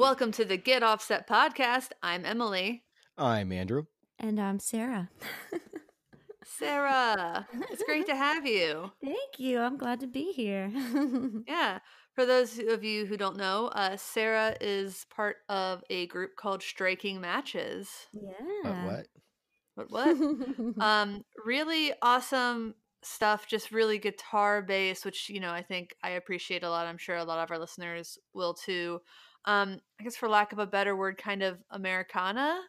Welcome to the Get Offset podcast. I'm Emily. I'm Andrew. And I'm Sarah. Sarah, it's great to have you. Thank you. I'm glad to be here. yeah. For those of you who don't know, uh, Sarah is part of a group called Striking Matches. Yeah. what? What? What? um, really awesome stuff. Just really guitar based, which you know I think I appreciate a lot. I'm sure a lot of our listeners will too. Um, I guess for lack of a better word, kind of Americana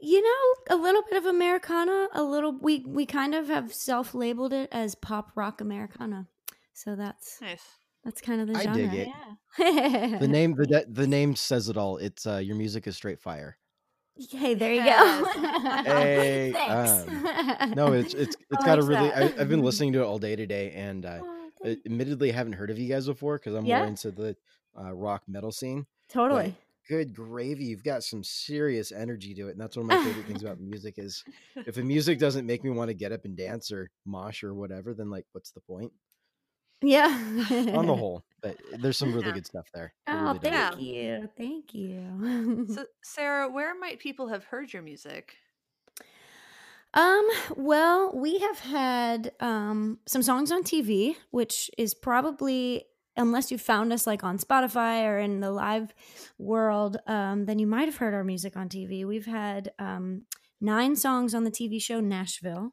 you know, a little bit of Americana, a little we we kind of have self-labeled it as pop rock Americana. So that's nice. That's kind of the I genre. dig it. Yeah. The name the de- the name says it all. It's uh your music is straight fire. Hey, there you Yes. go. Hey, Thanks. No, it's it's I it's got a really. that. I, I've been listening to it all day today, and uh, Oh, admittedly haven't heard of you guys before because I'm Yeah? more into the uh, rock metal scene. totally. Good gravy, you've got some serious energy to it, and that's one of my favorite things about music. Is if the music doesn't make me want to get up and dance or mosh or whatever, then like, what's the point? Yeah. On the whole, but there's some really Yeah. good stuff there. I Oh, really dig it. thank you. Thank you. So, Sarah, where might people have heard your music? Um, well, we have had um some songs on TV, which is probably unless you found us like on Spotify or in the live world, um, then you might have heard our music on TV. We've had um nine songs on the TV show Nashville.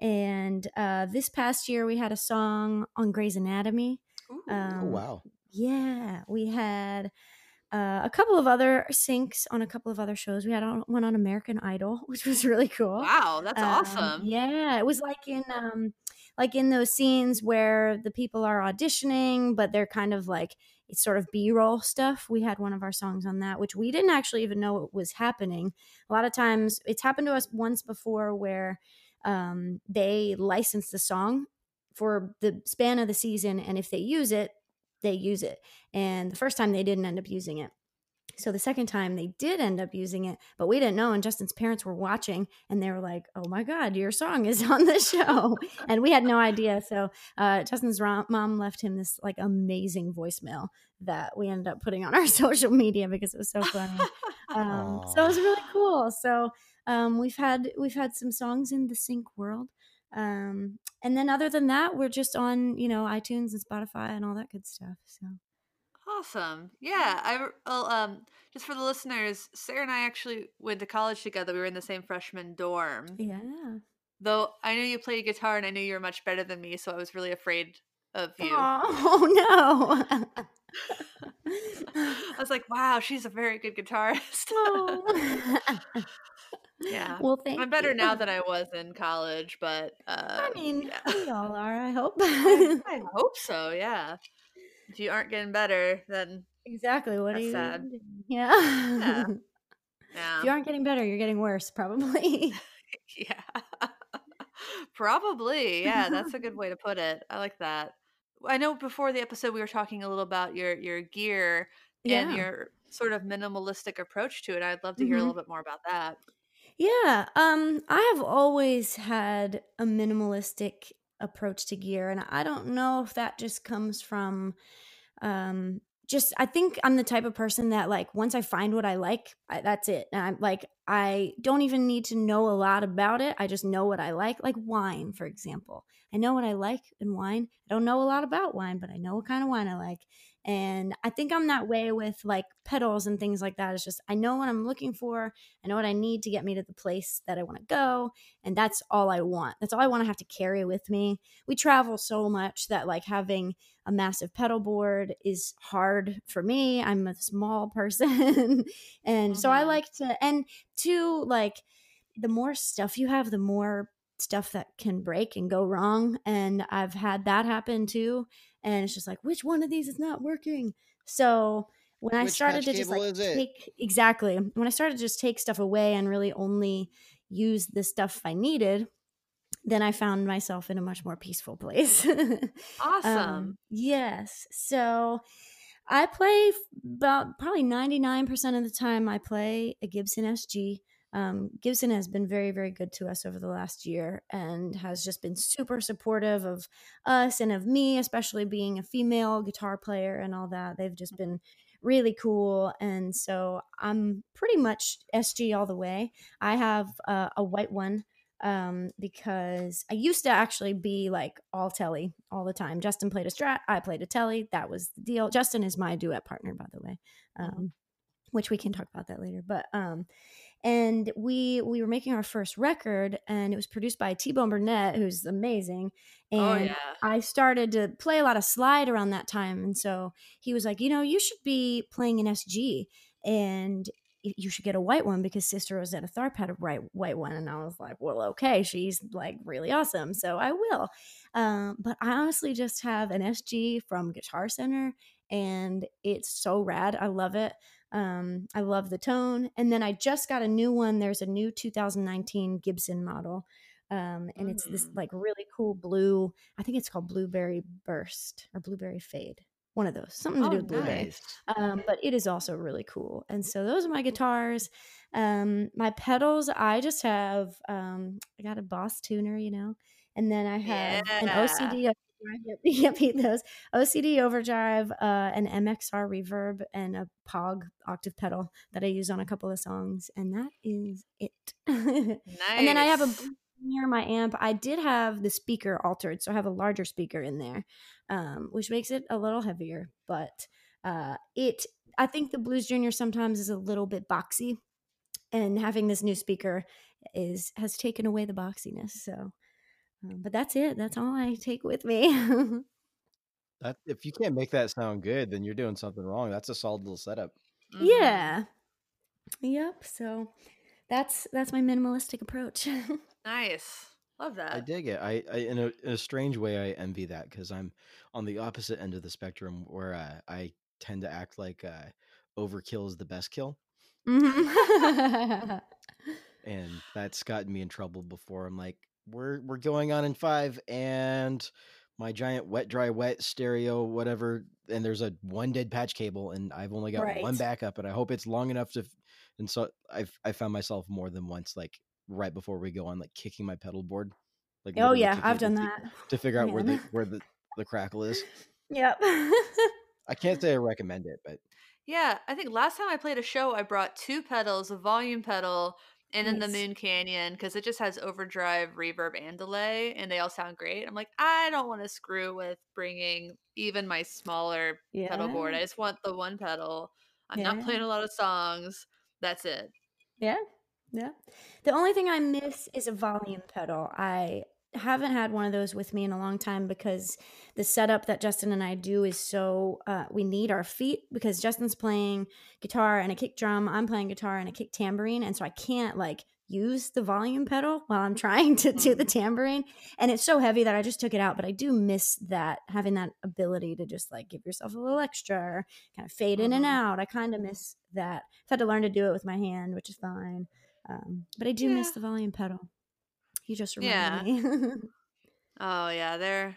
And uh this past year we had a song on Grey's Anatomy. Ooh. Oh Um, wow! Yeah, we had uh, a couple of other syncs on a couple of other shows. We had on- one on American Idol, which was really cool. wow, that's Um, awesome. Yeah, it was like in um like in those scenes where the people are auditioning, but they're kind of like it's sort of B-roll stuff. We had one of our songs on that, which we didn't actually even know it was happening. A lot of times it's happened to us once before where um they license the song for the span of the season and if they use it, they use it. And the first time they didn't end up using it. So the second time they did end up using it, but we didn't know. And Justin's parents were watching and they were like, oh my God, your song is on the show. and we had no idea. So uh, Justin's mom left him this like amazing voicemail that we ended up putting on our social media because it was so funny. um, so it was really cool. So um, we've had we've had some songs in the sync world. Um, and then other than that, we're just on, you know, iTunes and Spotify and all that good stuff. So Awesome. Yeah, I well, um just for the listeners, Sarah and I actually went to college together. We were in the same freshman dorm. yeah. Though I knew you played guitar and I knew you were much better than me, so I was really afraid of you. Oh no. I was like, "Wow, she's a very good guitarist." Oh. yeah. well, thank I'm better you. now than I was in college, but uh I mean, yeah. we all are. I hope. I hope so, yeah. If you aren't getting better, then exactly. What are you? sad. doing? Yeah. Yeah. if you aren't getting better, you're getting worse, probably. Yeah. Probably. Yeah, that's a good way to put it. I like that. I know before the episode we were talking a little about your your gear and your sort of minimalistic approach to it. I'd love to hear a Mhm. little bit more about that. Yeah, um, I have always had a minimalistic approach to gear, and I don't know if that just comes from um just I think I'm the type of person that like once I find what I like, I, that's it. And I'm like I don't even need to know a lot about it. I just know what I like, like wine, for example. I know what I like in wine. I don't know a lot about wine, but I know what kind of wine I like. And I think I'm that way with like pedals and things like that. It's just I know what I'm looking for. I know what I need to get me to the place that I want to go. And that's all I want. That's all I want to have to carry with me. We travel so much that like having a massive pedal board is hard for me. I'm a small person. and so I Mhm. like to, and two, like the more stuff you have, the more stuff that can break and go wrong. And I've had that happen too. And it's just like, which one of these is not working? So when I started to just like take exactly when I started to just take stuff away and really only use the stuff I needed, then I found myself in a much more peaceful place. Awesome. Um, yes. So I play about probably 99% of the time I play a Gibson SG. Um, Gibson has been very, very good to us over the last year and has just been super supportive of us and of me, especially being a female guitar player and all that. They've just been really cool. And so I'm pretty much SG all the way. I have uh, a white one um, because I used to actually be like all telly all the time. Justin played a strat, I played a telly. That was the deal. Justin is my duet partner, by the way, um, which we can talk about that later. But um, and we we were making our first record, and it was produced by T Bone Burnett, who's amazing. And Oh yeah. I started to play a lot of slide around that time, and so he was like, you know, you should be playing an SG, and you should get a white one because Sister Rosetta Tharpe had a bright white one, and I was like, well, okay, she's like really awesome, so I will. Um, but I honestly just have an SG from Guitar Center, and it's so rad. I love it. Um, I love the tone, and then I just got a new one. There's a new 2019 Gibson model. Um, and it's this Mm. like really cool blue. I think it's called Blueberry Burst or Blueberry Fade. One of those, something to do Oh, with blueberry nice. um, but it is also really cool. And so those are my guitars. Um, my pedals, I just have um, I got a Boss tuner, you know, and then I have an OCD. Overdrive, Yep, those OCD overdrive, uh, an MXR reverb, and a Pog octave pedal that I use on a couple of songs, and that is it. Nice. And then I have a near my amp. I did have the speaker altered, so I have a larger speaker in there, um, which makes it a little heavier. But uh, it, I think the Blues Junior sometimes is a little bit boxy, and having this new speaker is has taken away the boxiness. So, um, but that's it. That's all I take with me. That if you can't make that sound good, then you're doing something wrong. That's a solid little setup. Mhm. yeah. Yep. So that's that's my minimalistic approach. Nice. Love that. I dig it. I, I in a in a strange way, I envy that because I'm on the opposite end of the spectrum where uh, I tend to act like uh, overkill is the best kill, Mhm. and that's gotten me in trouble before. I'm like, we're we're going on in five, and my giant wet dry wet stereo whatever, and there's a one dead patch cable, and I've only got one backup, and I hope it's long enough to. f- And so I've I found myself more than once like right before we go on like kicking my pedal board. Like oh yeah, I've done to- that. to figure out where the where the the crackle is. Yep. I can't say I recommend it, but Yeah, I think last time I played a show, I brought two pedals, a volume pedal, and then the Moon Canyon because it just has overdrive, reverb, and delay, and they all sound great. I'm like, I don't want to screw with bringing even my smaller pedal board. I just want the one pedal. I'm Yeah. not playing a lot of songs. That's it. Yeah. Yeah. The only thing I miss is a volume pedal. I haven't had one of those with me in a long time because the setup that Justin and I do is so uh, we need our feet because Justin's playing guitar and a kick drum, I'm playing guitar and a kick tambourine, and so I can't like use the volume pedal while I'm trying to do the tambourine, and it's so heavy that I just took it out. But I do miss that having that ability to just like give yourself a little extra, or kind of fade in and Mhm. out. I kind of miss that. I've had to learn to do it with my hand, which is fine. Um, but I do miss the volume pedal. You just Yeah. reminded me. Oh yeah, there.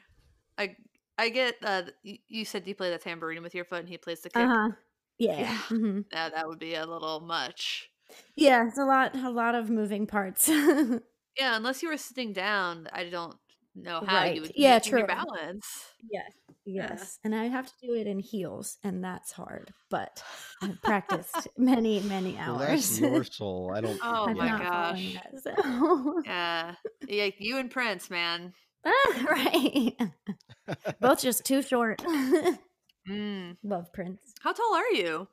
I I get. Uh, you said you play the tambourine with your foot, and he plays the kick. uh huh. Yeah. Yeah. hmm Yeah, that would be a little much. Yeah. It's a lot. A lot of moving parts. Yeah, unless you were sitting down, I don't know how Right. you would Yeah, maintain your true. balance. yes. Yeah. Yes. And I have to do it in heels, and that's hard. But I've practiced many, many well, hours. that's your soul. I don't. Oh I'm my gosh. that, so. Yeah. Yeah, you and Prince, man. Ah, right. Both just too short. Mm. Love Prince. How tall are you?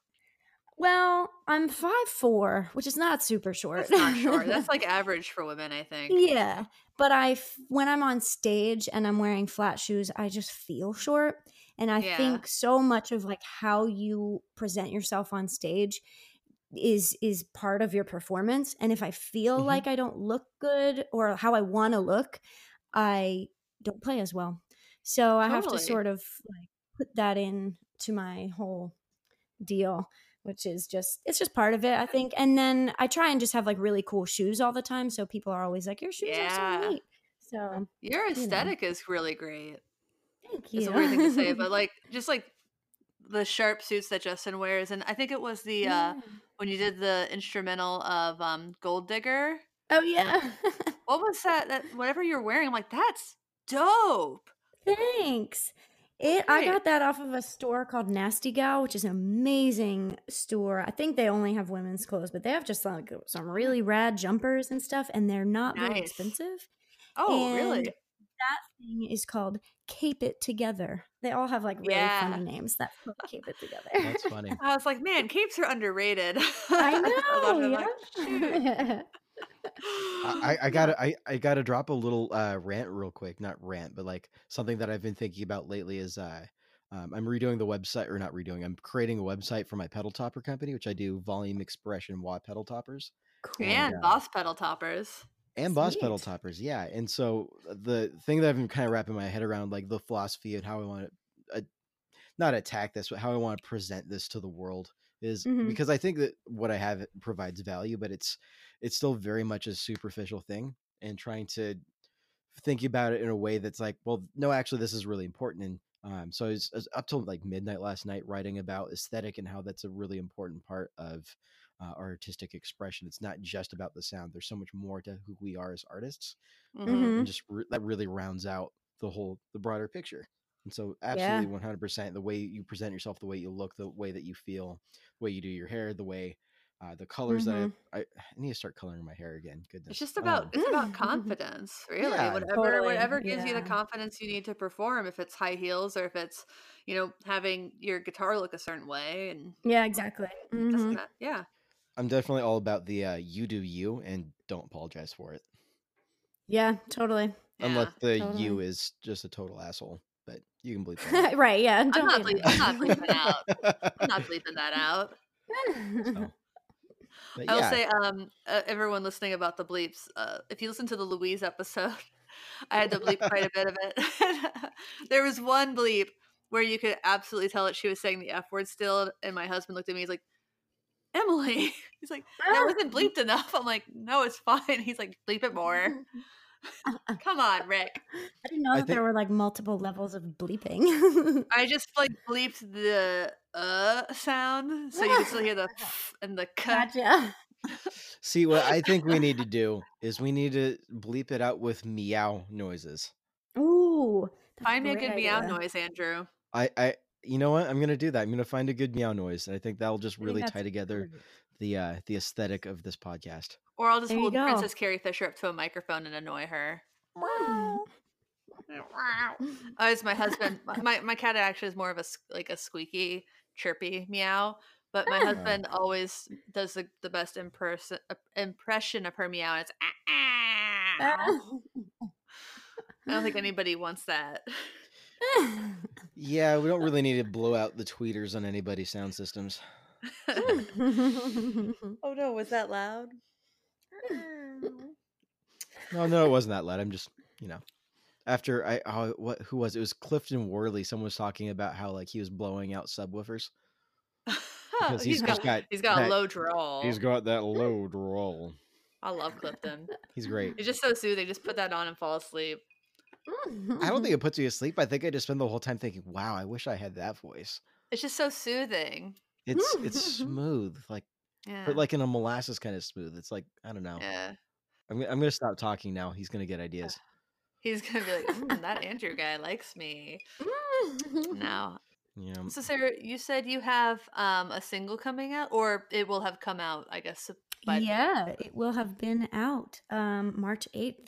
Well, I'm five four, which is not super short. That's not short. That's like average for women, I think. yeah, but I when I'm on stage and I'm wearing flat shoes, I just feel short, and I Yeah. think so much of like how you present yourself on stage is is part of your performance. And if I feel Mhm. like I don't look good or how I want to look, I don't play as well. So I have to sort of like put that in to my whole deal which is just it's just part of it i think and then i try and just have like really cool shoes all the time so people are always like your shoes are so neat so Your know. aesthetic is really great. thank you It's a weird thing to say, but like just like the sharp suits that Justin wears, and I think it was the uh when you did the instrumental of um Gold Digger. oh yeah What was that? That whatever you're wearing, I'm like, that's dope. thanks It, I got that off of a store called Nasty Gal, which is an amazing store. I think they only have women's clothes, but they have just like some really rad jumpers and stuff, and they're not very Nice. expensive. Oh, And really? That thing is called Cape It Together. They all have like really Yeah. funny names. that called Cape It Together. That's funny. I was like, man, capes are underrated. I know. I'm like, shoot. yeah. I, I gotta I, I gotta drop a little uh rant real quick not rant but like something that i've been thinking about lately is uh um, i'm redoing the website or not redoing i'm creating a website for my pedal topper company which i do volume expression wah pedal toppers cool. and Yeah. boss pedal toppers. and boss pedal toppers yeah and so uh, the thing that i've been kind of wrapping my head around like the philosophy and how i want to uh, not attack this but how i want to present this to the world is Mhm. because i think that what i have provides value but it's it's still very much a superficial thing and trying to think about it in a way that's like well no actually this is really important and um, so I was, I was up till like midnight last night writing about aesthetic and how that's a really important part of uh, our artistic expression. It's not just about the sound. There's so much more to who we are as artists, Mhm. Mhm. and just re- that really rounds out the whole the broader picture. And so, absolutely, 100%, the way you present yourself, the way you look, the way that you feel, the way you do your hair, the way uh, the colors that I, I, I need to start coloring my hair again. Goodness, It's just about Um, it's about confidence, really. Yeah, whatever Totally, whatever gives you the confidence you need to perform. If it's high heels or if it's you know having your guitar look a certain way, and Yeah, exactly. Mhm. that- yeah, I'm definitely all about the uh, you do you and don't apologize for it. Yeah, totally. yeah. Unless the you is just a total asshole, but you can believe that. right, yeah. I'm Don't not, leave ble- I'm not it. bleeping out. I'm not bleeping that out. So, but I will yeah, say, um, uh, everyone listening about the bleeps, uh, if you listen to the Louise episode, I had to bleep quite a bit of it. there was one bleep where you could absolutely tell that she was saying the F word still, and my husband looked at me. He's like, "Emily," he's like, "That wasn't bleeped enough." I'm like, "No, it's fine." He's like, "Bleep it more." Come on, Rick. I didn't know I that there were like multiple levels of bleeping. I just like bleeped the uh sound, so you can still hear the and the cut. gotcha. see what I think we need to do is we need to bleep it out with meow noises. Ooh. that's Find me a great good meow noise, Andrew. I, I, you know what? I'm gonna do that. I'm gonna find a good meow noise, and I think that'll just really tie together perfect. The uh the aesthetic of this podcast. Or I'll just There hold. Princess Carrie Fisher up to a microphone and annoy her. Wow. Oh, as my husband, my my cat actually is more of a s- like a squeaky, chirpy meow. But my Oh. husband always does the, the best imperson, uh, impression of her meow. And it's "Ah, ah." I don't think anybody wants that. Yeah, we don't really need to blow out the tweeters on anybody's sound systems. oh no, was that loud? Mm. No, no, it wasn't that loud. I'm just, you know, after I, oh, what, who was it? It was Clifton Worley. Someone was talking about how like he was blowing out subwoofers because he's he's, got got he's got a that- low drawl. He's got that low drawl. I love Clifton. He's great. He's just so soothing. Just put that on and fall asleep. I don't think it puts you to sleep. I think I just spend the whole time thinking, "Wow, I wish I had that voice." It's just so soothing. It's it's smooth, like Yeah. but like in a molasses kind of smooth. It's like I don't know. yeah. I'm gonna- I'm gonna stop talking now. He's gonna get ideas. He's gonna be like, "Mm, that Andrew guy likes me. Now, You know, so Sarah, you said you have um a single coming out, or it will have come out, I guess. By yeah, it will have been out um, March 8th.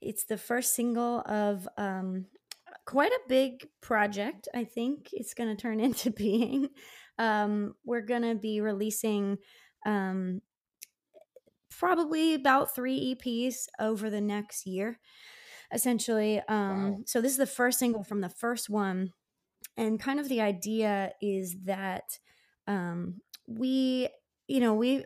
It's the first single of um, quite a big project, I think it's going to turn into being. Um, we're going to be releasing um, probably about three EPs over the next year, essentially. Um, Wow. So, this is the first single from the first one. And kind of the idea is that um, we, you know, we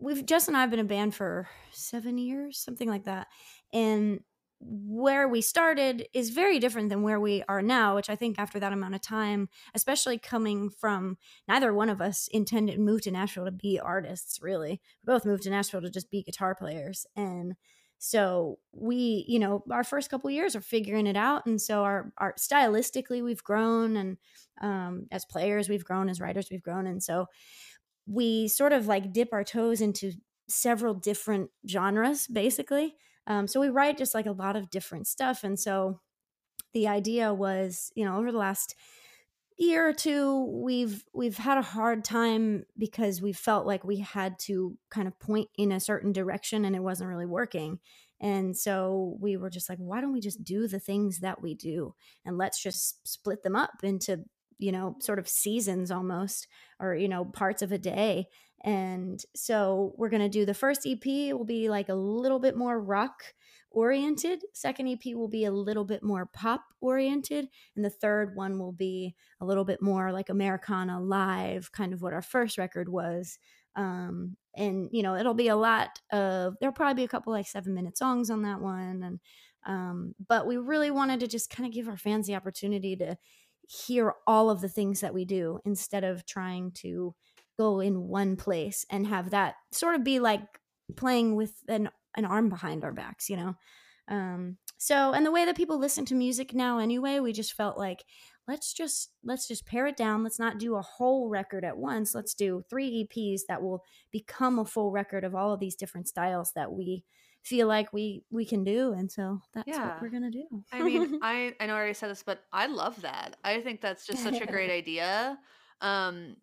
we've Jess and I have been a band for seven years, something like that. And where we started is very different than where we are now, which I think after that amount of time, especially coming from neither one of us intended move to Nashville to be artists, really. We both moved to Nashville to just be guitar players. And so we, you know, our first couple years are figuring it out. And so our, our stylistically we've grown and um, as players we've grown, as writers we've grown. And so we sort of like dip our toes into several different genres basically um, so we write just like a lot of different stuff and so the idea was, you know, over the last year or two we've we've had a hard time because we felt like we had to kind of point in a certain direction and it wasn't really working. And so we were just like why don't we just do the things that we do and let's just split them up into you know sort of seasons almost or you know parts of a day and so we're going to do the first ep will be like a little bit more rock oriented. Second EP will be a little bit more pop oriented. And the third one will be a little bit more like Americana live, kind of what our first record was. Um, and, you know, it'll be a lot of, there'll probably be a couple like seven minute songs on that one. And, um, but we really wanted to just kind of give our fans the opportunity to hear all of the things that we do instead of trying to go in one place and have that sort of be like playing with an an arm behind our backs, you know? Um, so, and the way that people listen to music now anyway, we just felt like, let's just let's just pare it down. Let's not do a whole record at once. Let's do three eps that will become a full record of all of these different styles that we feel like we we can do. And so that's yeah. what we're gonna do. I mean i i know i already said this but i love that. I think that's just such a great idea. Um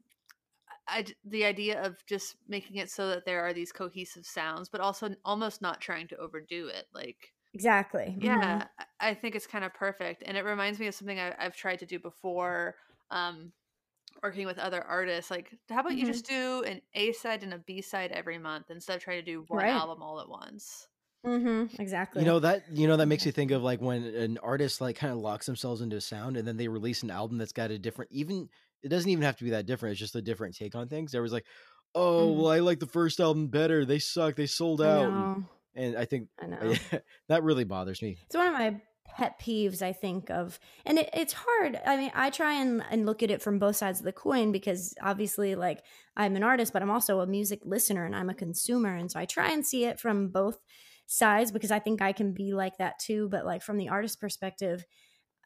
I, the idea of just making it so that there are these cohesive sounds, but also almost not trying to overdo it. Like exactly, yeah, mm-hmm. I think it's kind of perfect, and it reminds me of something I, have tried to do before. Um, working with other artists, like how about mm-hmm. you just do an A side and a B side every month instead of trying to do one right. album all at once. Mm-hmm, exactly. You know that you know that makes you think of like when an artist like kind of locks themselves into a sound and then they release an album that's got a different even it doesn't even have to be that different. It's just a different take on things. There was like, oh mm. well, I like the first album better. They suck. They sold out. And, and, I think I know. that really bothers me. It's one of my pet peeves. I think of, and it, it's hard. I mean, I try and and look at it from both sides of the coin because obviously, like I'm an artist, but I'm also a music listener and I'm a consumer, and so I try and see it from both sides because I think I can be like that too. But like from the artist perspective,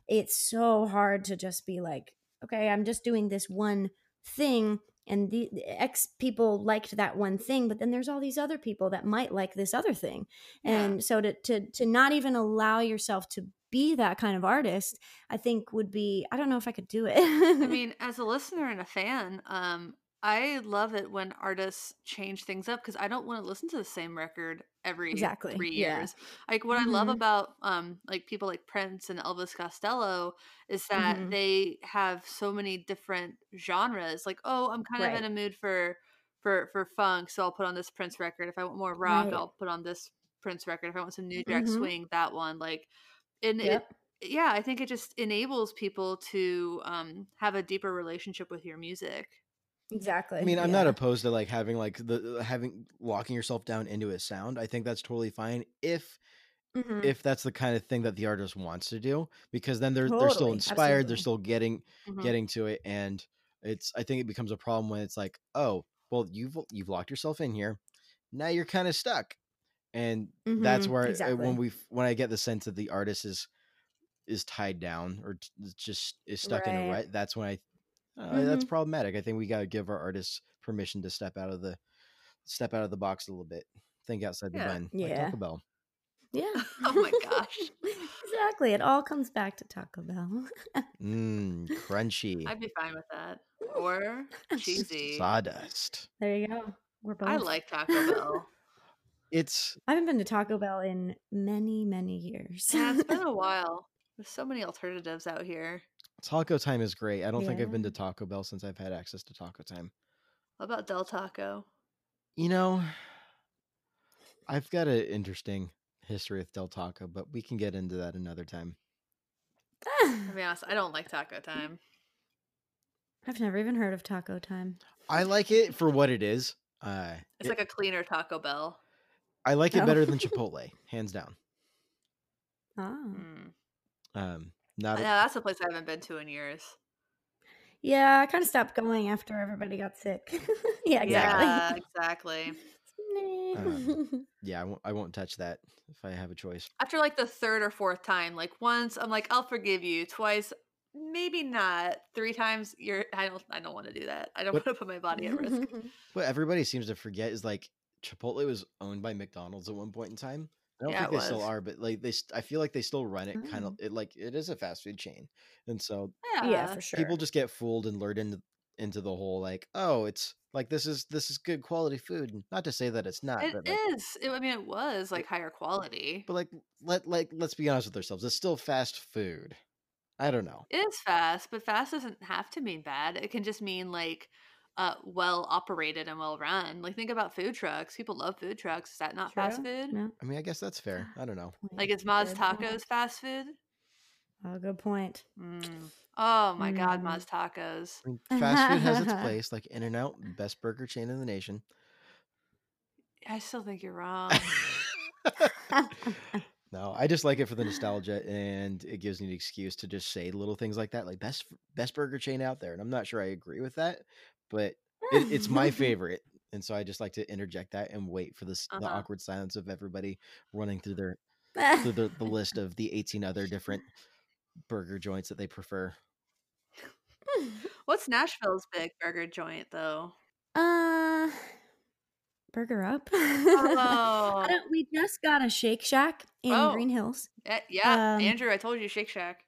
it's so hard to just be like okay, I'm just doing this one thing and the, the, X people liked that one thing, but then there's all these other people that might like this other thing. Yeah. And so to, to to not even allow yourself to be that kind of artist, I think would be I don't know if I could do it. I mean, as a listener and a fan, um, I love it when artists change things up because I don't want to listen to the same record every exactly. three years. Yeah. Like what mm-hmm. I love mm-hmm. about um like people like Prince and Elvis Costello is that mm-hmm. they have so many different genres. Like, oh, I'm kind right. of in a mood for for for funk, so I'll put on this Prince record. If I want more rock, right. I'll put on this Prince record. If I want some New Jack mm-hmm. Swing, that one. Like, and yep. it yeah, I think it just enables people to um have a deeper relationship with your music. Exactly. I mean, I'm yeah. not opposed to like having like the having locking yourself down into a sound. I think that's totally fine if mm-hmm. if that's the kind of thing that the artist wants to do because then they're totally. they're still inspired, Absolutely. they're still getting mm-hmm. getting to it and it's I think it becomes a problem when it's like, "Oh, well you've you've locked yourself in here. Now you're kind of stuck." And mm-hmm. that's where exactly. when we when I get the sense that the artist is is tied down or just is stuck right. in a rut, that's when I uh, mm-hmm. That's problematic. I think we got to give our artists permission to step out of the step out of the box a little bit, think outside yeah. the bun, yeah. like Taco Bell. Yeah. oh my gosh. exactly. It all comes back to Taco Bell. Mmm, crunchy. I'd be fine with that. Or cheesy. Sawdust. There you go. We're both. I like Taco Bell. It's. I haven't been to Taco Bell in many, many years. yeah, it's been a while. There's so many alternatives out here. Taco Time is great. I don't yeah. think I've been to Taco Bell since I've had access to Taco Time. What about Del Taco? You know, I've got an interesting history with Del Taco, but we can get into that another time. to be honest, I don't like Taco Time. I've never even heard of Taco Time. I like it for what it is. Uh, it's it, like a cleaner Taco Bell. I like it oh. better than Chipotle, hands down. Oh. Mm. Um, not. Yeah, that's a place I haven't been to in years. Yeah, I kind of stopped going after everybody got sick. yeah, exactly. Yeah, exactly. um, yeah, I won't, I won't touch that if I have a choice. After like the third or fourth time, like once I'm like, I'll forgive you. Twice, maybe not. Three times, you're. I don't. I don't want to do that. I don't want to put my body at risk. What everybody seems to forget is like Chipotle was owned by McDonald's at one point in time, I don't Yeah, think they still are, but like they, st- I feel like they still run it kind of. Mm. It like it is a fast food chain, and so Yeah, yeah, for sure. people just get fooled and lured into into the whole like, oh, it's like this is this is good quality food. Not to say that it's not, It but like, is. It- I mean, it was like higher quality. but like let like let's be honest with ourselves. It's still fast food. I don't know. It is fast, but fast doesn't have to mean bad. It can just mean like uh well operated and well run. Like think about food trucks. People love food trucks. Is that not fast food? Yeah. I mean, I guess that's fair. I don't know. Like is Mas Good point. Tacos fast food? Oh, good point. Mm. Oh my god, Mm. Mas Tacos. I mean, fast food has its place, like In and Out, best burger chain in the nation. I still think you're wrong. no, I just like it for the nostalgia, and it gives me an excuse to just say little things like that, like best best burger chain out there. And I'm not sure I agree with that, but it, it's my favorite, and so I just like to interject that and wait for this the Uh-huh. awkward silence of everybody running through their through the, the list of the 18 other different burger joints that they prefer. What's Nashville's big burger joint though? uh, burger up. Oh. We just got a Shake Shack in Oh. Green Hills. Eh, yeah, Um, Andrew, I told you Shake Shack.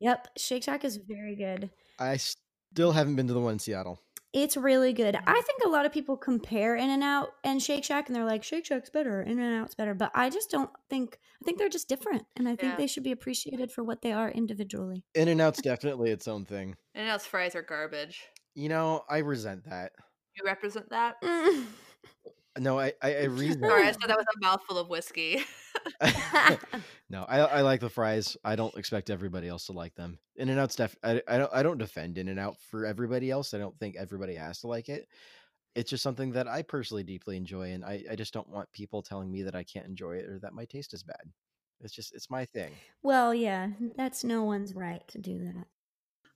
Yep, Shake Shack is very good. I still haven't been to the one in Seattle. It's really good. I think a lot of people compare In and Out and Shake Shack, and they're like, Shake Shack's better, In and Out's better. But I just don't think. I think they're just different, and I think Yeah. they should be appreciated for what they are individually. In and Out's definitely its own thing. In and its fries are garbage. You know, I resent that. You represent that? No, I I, I resent. Sorry, I said that with a mouthful of whiskey. no, I I like the fries. I don't expect everybody else to like them. In and Out's def. I, I don't I don't defend In and Out for everybody else. I don't think everybody has to like it. It's just something that I personally deeply enjoy, and I I just don't want people telling me that I can't enjoy it or that my taste is bad. It's just it's my thing. well, yeah, that's no one's right to do that.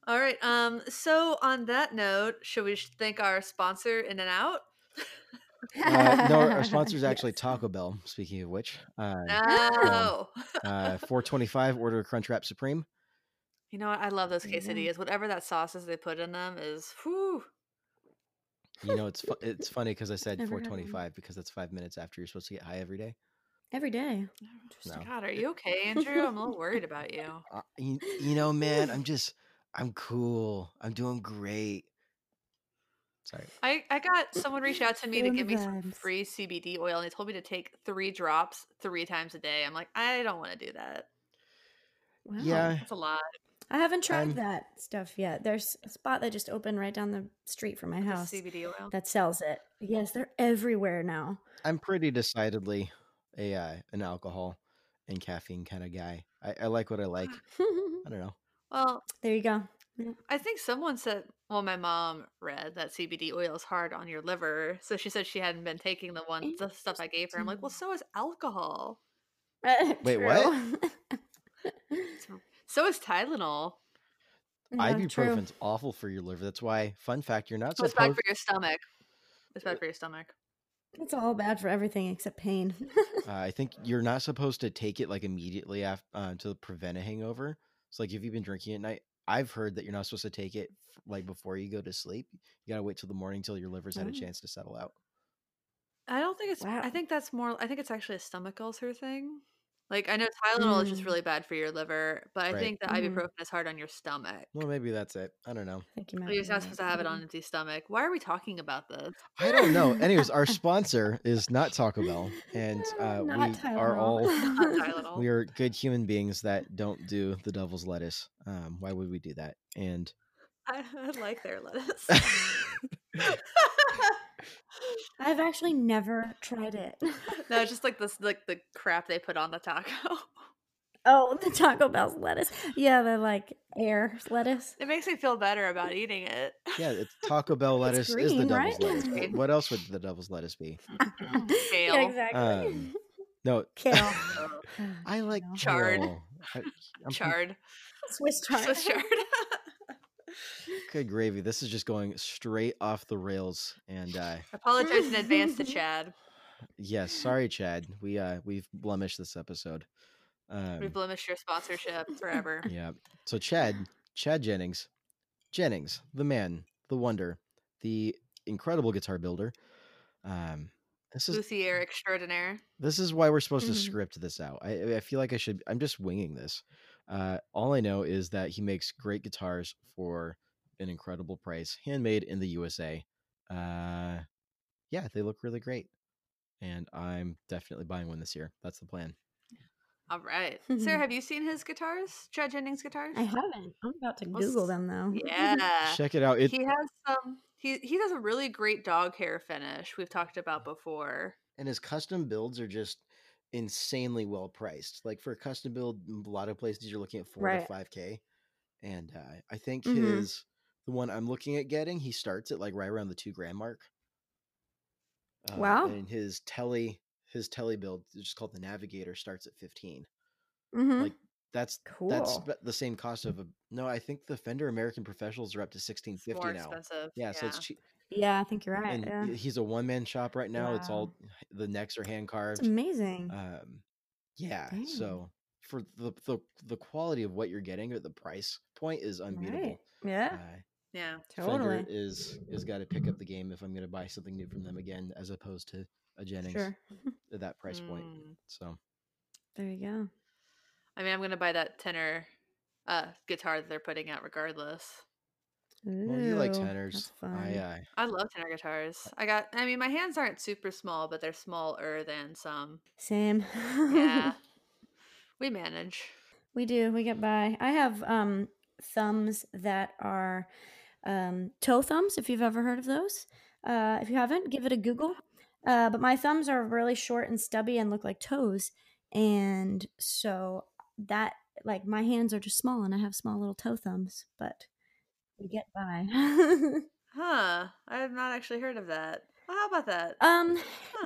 All right. Um. So on that note, should we thank our sponsor, In and Out? Uh, no, our sponsor is actually Yes. Taco Bell. Speaking of which, uh, No. uh, four twenty five. Order a Crunchwrap Supreme. you know what? I love those go. quesadillas. Whatever that sauces they put in them is whew. You know, it's fu- it's funny because I said four had one. twenty five because that's five minutes after you're supposed to get high every day. Every day. No. God, are you okay, Andrew? I'm a little worried about you. Uh, you, you know, man, I'm just I'm cool. I'm doing great. Sorry. I, I got someone reached out to me to give me some free CBD oil and they told me to take three drops three times a day. I'm like, I don't want to do that. Wow. Yeah, That's a lot. I haven't tried I'm- that stuff yet. There's a spot that just opened right down the street from my house CBD oil. that sells it. Yes, they're everywhere now. I'm pretty decidedly a uh, an alcohol and caffeine kind of guy. I, I like what I like. I don't know. Well, there you go. I think someone said, well, my mom read that CBD oil is hard on your liver. So she said she hadn't been taking the one the stuff I gave her. I'm like, well, so is alcohol. Wait, what? So is Tylenol. Yeah, true. Ibuprofen's awful for your liver. That's why. Fun fact: you're not So it's bad supposed. for your stomach. It's bad for your stomach. It's all bad for everything except pain. Uh, I think you're not supposed to take it like immediately after uh, to prevent a hangover. So, like if you've been drinking at night, I've heard that you're not supposed to take it like before you go to sleep. You gotta wait till the morning till your liver's had a Oh. chance to settle out. I don't think it's. I think that's more. I think it's actually a stomach ulcer thing. Like I know Tylenol is just Mm. really bad for your liver, but I Right. think that Mhm. ibuprofen is hard on your stomach. Well, maybe that's it. I don't know. I think you might But you're not supposed to have it on Mhm. empty stomach. Why are we talking about this? I don't know. Anyways, our sponsor is not Taco Bell, and uh, Not we are all Not we are good human beings that don't do the devil's lettuce. Um, why would we do that? And I, I like their lettuce. I've actually never tried it. no, it's just like this, like the crap they put on the taco. oh, the Taco Bell's lettuce. Yeah, the like air lettuce. It makes me feel better about eating it. yeah, it's Taco Bell lettuce is the devil's right? lettuce. What else would the devil's lettuce be? Kale. Yeah, exactly. Um, No, Kale. I like Kale. Chard. kale. I, I'm Chard. Swiss chard. Swiss chard. Good gravy. This is just going straight off the rails. And uh, Apologize in advance to Chad. yes, sorry, Chad. We uh we've blemished this episode. We Um, blemished your sponsorship forever. yeah. So Chad, Chad Jennings, Jennings, the man, the wonder, the incredible guitar builder, um, This is luthier extraordinaire. this is why we're supposed to Mhm. script this out. I I feel like I should. I'm just winging this. Uh, all I know is that he makes great guitars for an incredible price, handmade in the USA. Uh, yeah, they look really great, and I'm definitely buying one this year. That's the plan. All right. Sarah, have you seen his guitars? Chad Jennings guitars? I haven't. I'm about to Well, Google them though. Yeah. Check it out. It he has some he he does a really great dog hair finish we've talked about before. and his custom builds are just insanely well priced. Like for a custom build, a lot of places you're looking at four Right. to five k, and uh, I think Mhm. his the one I'm looking at getting, he starts at like right around the two grand mark. Uh, Wow. And his telly, his telly build, just called the Navigator, starts at fifteen. Mhm. Like that's cool. that's the same cost of a no. I think the Fender American Professionals are up to sixteen fifty now. expensive. Yeah, so it's cheap. Yeah, I think you're right. And yeah. he's a one man shop right now. It's all the necks are hand It's carved. amazing. Um, yeah. Dang. So for the, the the quality of what you're getting at the price point is unbeatable. right. Yeah. Uh, yeah. Totally. Fender is is got to pick up the game if I'm going to buy something new from them again, as opposed to a Jennings Sure. at that price point. Mm. So. There you go. I mean, I'm gonna buy that tenor uh guitar that they're putting out regardless. Well, you like Ooh, tenors. That's fun. I uh, I love tenor guitars. I got I mean, my hands aren't super small, but they're smaller than some. Same. Yeah. we manage. we do. We get by. I have um thumbs that are um toe thumbs. If you've ever heard of those, uh, if you haven't, give it a Google. Uh, but my thumbs are really short and stubby and look like toes, and so that like my hands are just small and I have small little toe thumbs, but we get by. Huh. I have not actually heard of that. Well, how about that? um,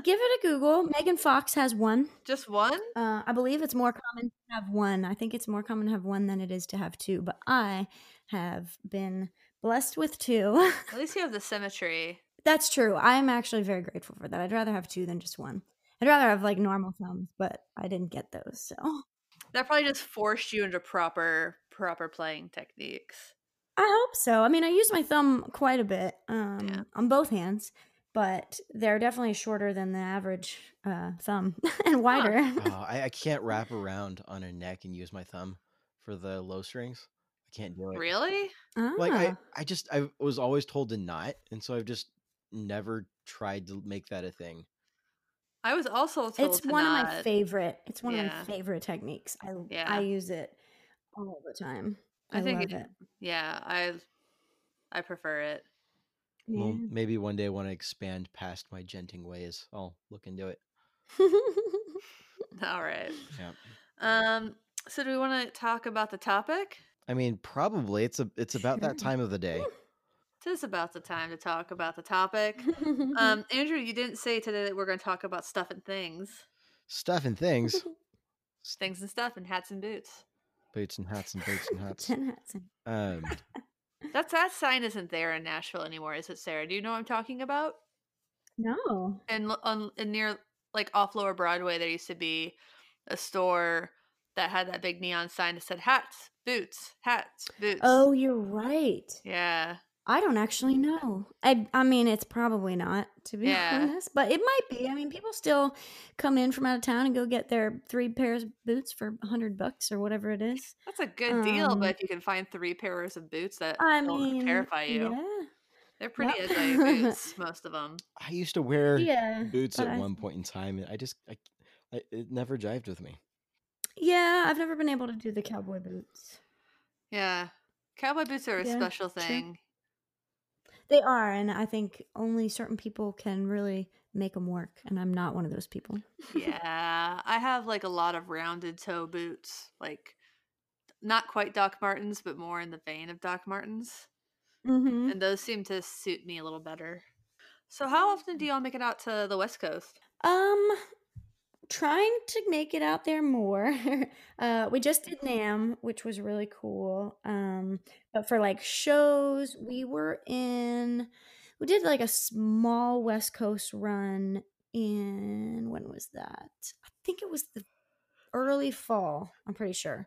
give it a Google. Megan Fox has one. Just one? Uh, I believe it's more common to have one. I think it's more common to have one than it is to have two. But I have been blessed with two. At least you have the symmetry. That's true. I'm actually very grateful for that. I'd rather have two than just one. I'd rather have like normal thumbs, but I didn't get those. So That probably just forced you into proper proper playing techniques. I hope so. I mean, I use my thumb quite a bit um, on both hands, but they're definitely shorter than the average uh, thumb and wider. oh, I, I can't wrap around on a neck and use my thumb for the low strings. I can't do it. Really? Like I, Ah. I just I was always told to not, and so I've just never tried to make that a thing. I was also told it's to one not. of my favorite it's one of my favorite techniques i Yeah. i use it all the time i, I think love it- it, Yeah, I I prefer it. Well, maybe one day when I expand past my genting ways, I'll look into it. All right. Yeah. Um so do we want to talk about the topic? I mean, probably it's a it's about that time of the day. It is about the time to talk about the topic. Um Andrew, you didn't say today that we're going to talk about stuff and things. Stuff and things, Things and stuff and hats and boots. Boots and hats and boots and hats. Ten hats and- Um, That's that sign isn't there in Nashville anymore, is it, Sarah? Do you know what I'm talking about? no And on and near like off Lower Broadway, there used to be a store that had that big neon sign that said hats, boots, hats, boots. oh you're right yeah. I don't actually know i i mean it's probably not to be Yeah. honest but it might be i mean people still come in from out of town and go get their three pairs of boots for a hundred bucks or whatever it is That's a good deal, Um, but if you can find three pairs of boots that i don't mean terrify you, yeah they're pretty Yep. ugly boots, most of them. I used to wear yeah boots at I- one point in time, and I just I, I it never jived with me. yeah i've never been able to do the cowboy boots Yeah. Cowboy boots are a Yeah, special true. They are, and I think only certain people can really make them work, and I'm not one of those people. Yeah. I have like a lot of rounded toe boots, like not quite Doc Martens, but more in the vein of Doc Martens. Mm-hmm. And those seem to suit me a little better. So how often do y'all make it out to the West Coast? Um, trying to make it out there more. uh, we just did NAMM, which was really cool. Um, but for like shows, we were in. We did like a small West Coast run in when was that? I think it was the early fall. I'm pretty sure.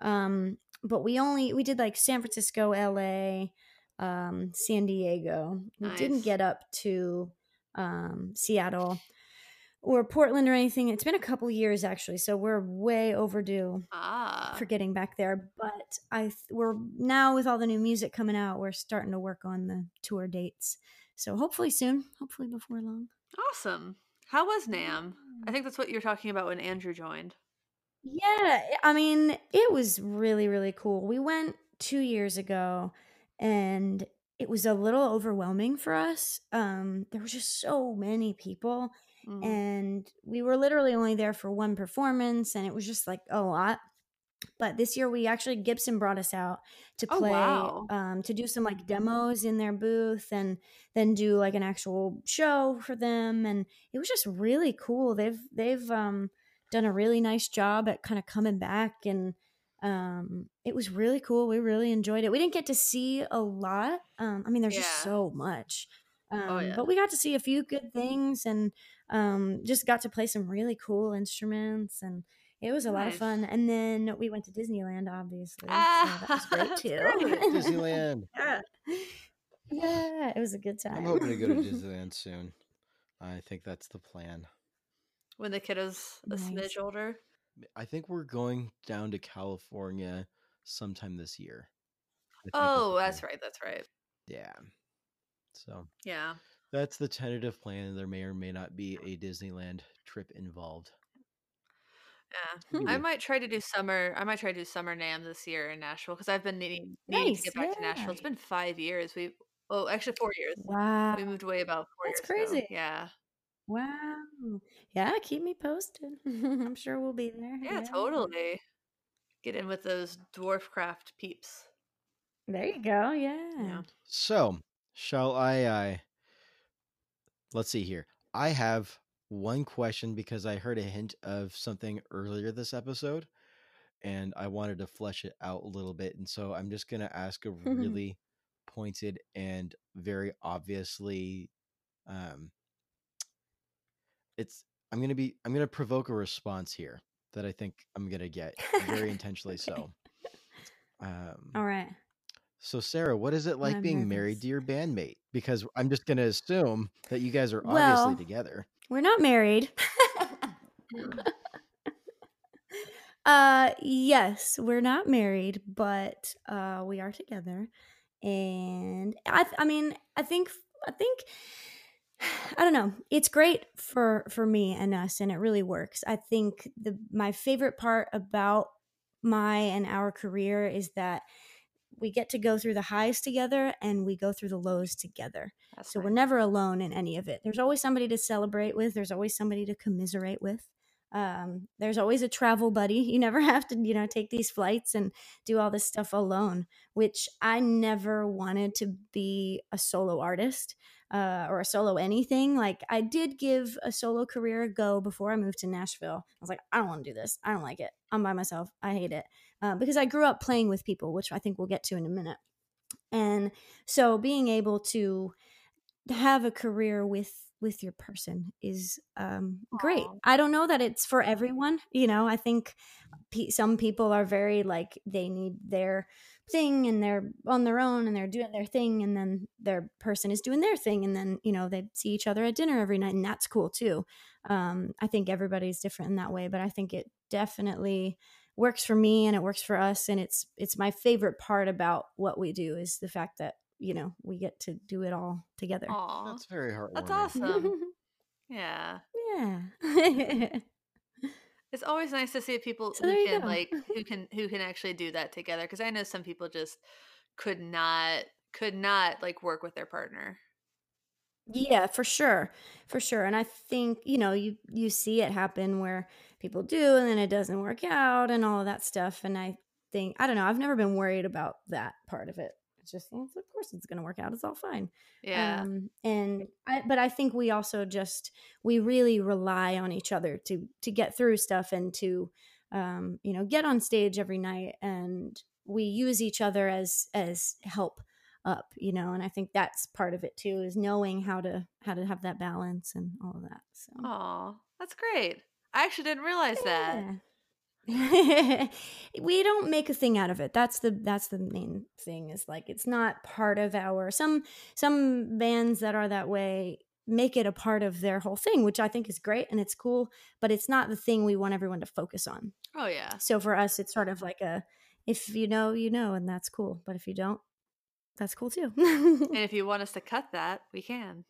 Um, but we only we did like San Francisco, LA, um, San Diego. We didn't get up to um, Seattle. Or Portland or anything. It's been a couple years actually, so we're way overdue Ah. for getting back there. But I th- we're now with all the new music coming out, we're starting to work on the tour dates. So hopefully soon, hopefully before long. Awesome. How was NAMM? I think that's what you were talking about when Andrew joined. Yeah, I mean, it was really, really cool. We went two years ago and it was a little overwhelming for us. Um, there were just so many people, Mm. and we were literally only there for one performance, and it was just like a lot. But this year, we actually Gibson brought us out to Oh, play, wow. um, to do some like demos in their booth, and then do like an actual show for them, and it was just really cool. They've they've um, done a really nice job at kind of coming back and um it was really cool we really enjoyed it we didn't get to see a lot um i mean there's just so much um Oh, yeah. but we got to see a few good things and um just got to play some really cool instruments and it was a lot of fun and then we went to disneyland obviously Ah, so that was great too great. Disneyland. yeah. yeah it was a good time I'm hoping to go to Disneyland soon. I think that's the plan. When the kiddo's a Nice. smidge older. I think we're going down to California sometime this year. Oh, that's right. That's right. Yeah. So Yeah. That's the tentative plan. There may or may not be a Disneyland trip involved. Yeah. Hmm. I might try to do summer. I might try to do summer NAMM this year in Nashville because I've been needing, needing Nice, to get back to Nashville. It's been five years. We oh, actually four years. wow We moved away about four That's years ago. crazy. Yeah. wow yeah keep me posted i'm sure we'll be there Yeah, totally. Get in with those Dwarfcraft peeps. There you go. Yeah. Yeah. So, shall I I let's see here. I have one question because I heard a hint of something earlier this episode and I wanted to flesh it out a little bit and so I'm just going to ask a really pointed and very obviously um it's I'm going to be I'm going to provoke a response here that I think I'm going to get very intentionally so. Um All right. So Sarah, what is it like I'm being married to your bandmate? Because I'm just going to assume that you guys are Well- obviously together. We're not married. uh yes, we're not married, but uh we are together. And I I mean, I think I think I don't know. It's great for for me and us and it really works. I think the my favorite part about my and our career is that we get to go through the highs together and we go through the lows together. That's So we're never alone in any of it. There's always somebody to celebrate with. There's always somebody to commiserate with. Um, there's always a travel buddy. You never have to, you know, take these flights and do all this stuff alone. Which I never wanted to be a solo artist uh, or a solo anything. Like I did give a solo career a go before I moved to Nashville. I was like, I don't want to do this. I don't like it. I'm by myself. I hate it uh, because I grew up playing with people, which I think we'll get to in a minute. And so being able to have a career with with your person is um, great. I don't know that it's for everyone. You know, I think pe- some people are very like they need their thing and they're on their own and they're doing their thing and then their person is doing their thing and then you know they see each other at dinner every night and that's cool too um, i think everybody's different in that way but i think it definitely works for me and it works for us and it's it's my favorite part about what we do is the fact that you know we get to do it all together Aw. That's very heartwarming. That's awesome. Yeah. yeah It's always nice to see people So who can go. like who can who can actually do that together because I know some people just could not could not like work with their partner. Yeah, for sure. For sure. And I think, you know, you you see it happen where people do and then it doesn't work out and all of that stuff and I think I don't know, I've never been worried about that part of it. It's just well, of course it's going to work out. It's all fine. Yeah. Um and I but I think we also just we really rely on each other to to get through stuff and to um you know, get on stage every night and we use each other as as help up you know and i think that's part of it too is knowing how to how to have that balance and all of that so Aw, that's great. I actually didn't realize that. Yeah. we don't make a thing out of it that's the that's the main thing is like it's not part of our some some bands that are that way make it a part of their whole thing, which I think is great and it's cool, but it's not the thing we want everyone to focus on. Oh yeah. So for us, it's sort of like a if you know, you know, and that's cool. But if you don't, that's cool too. And if you want us to cut that, we can.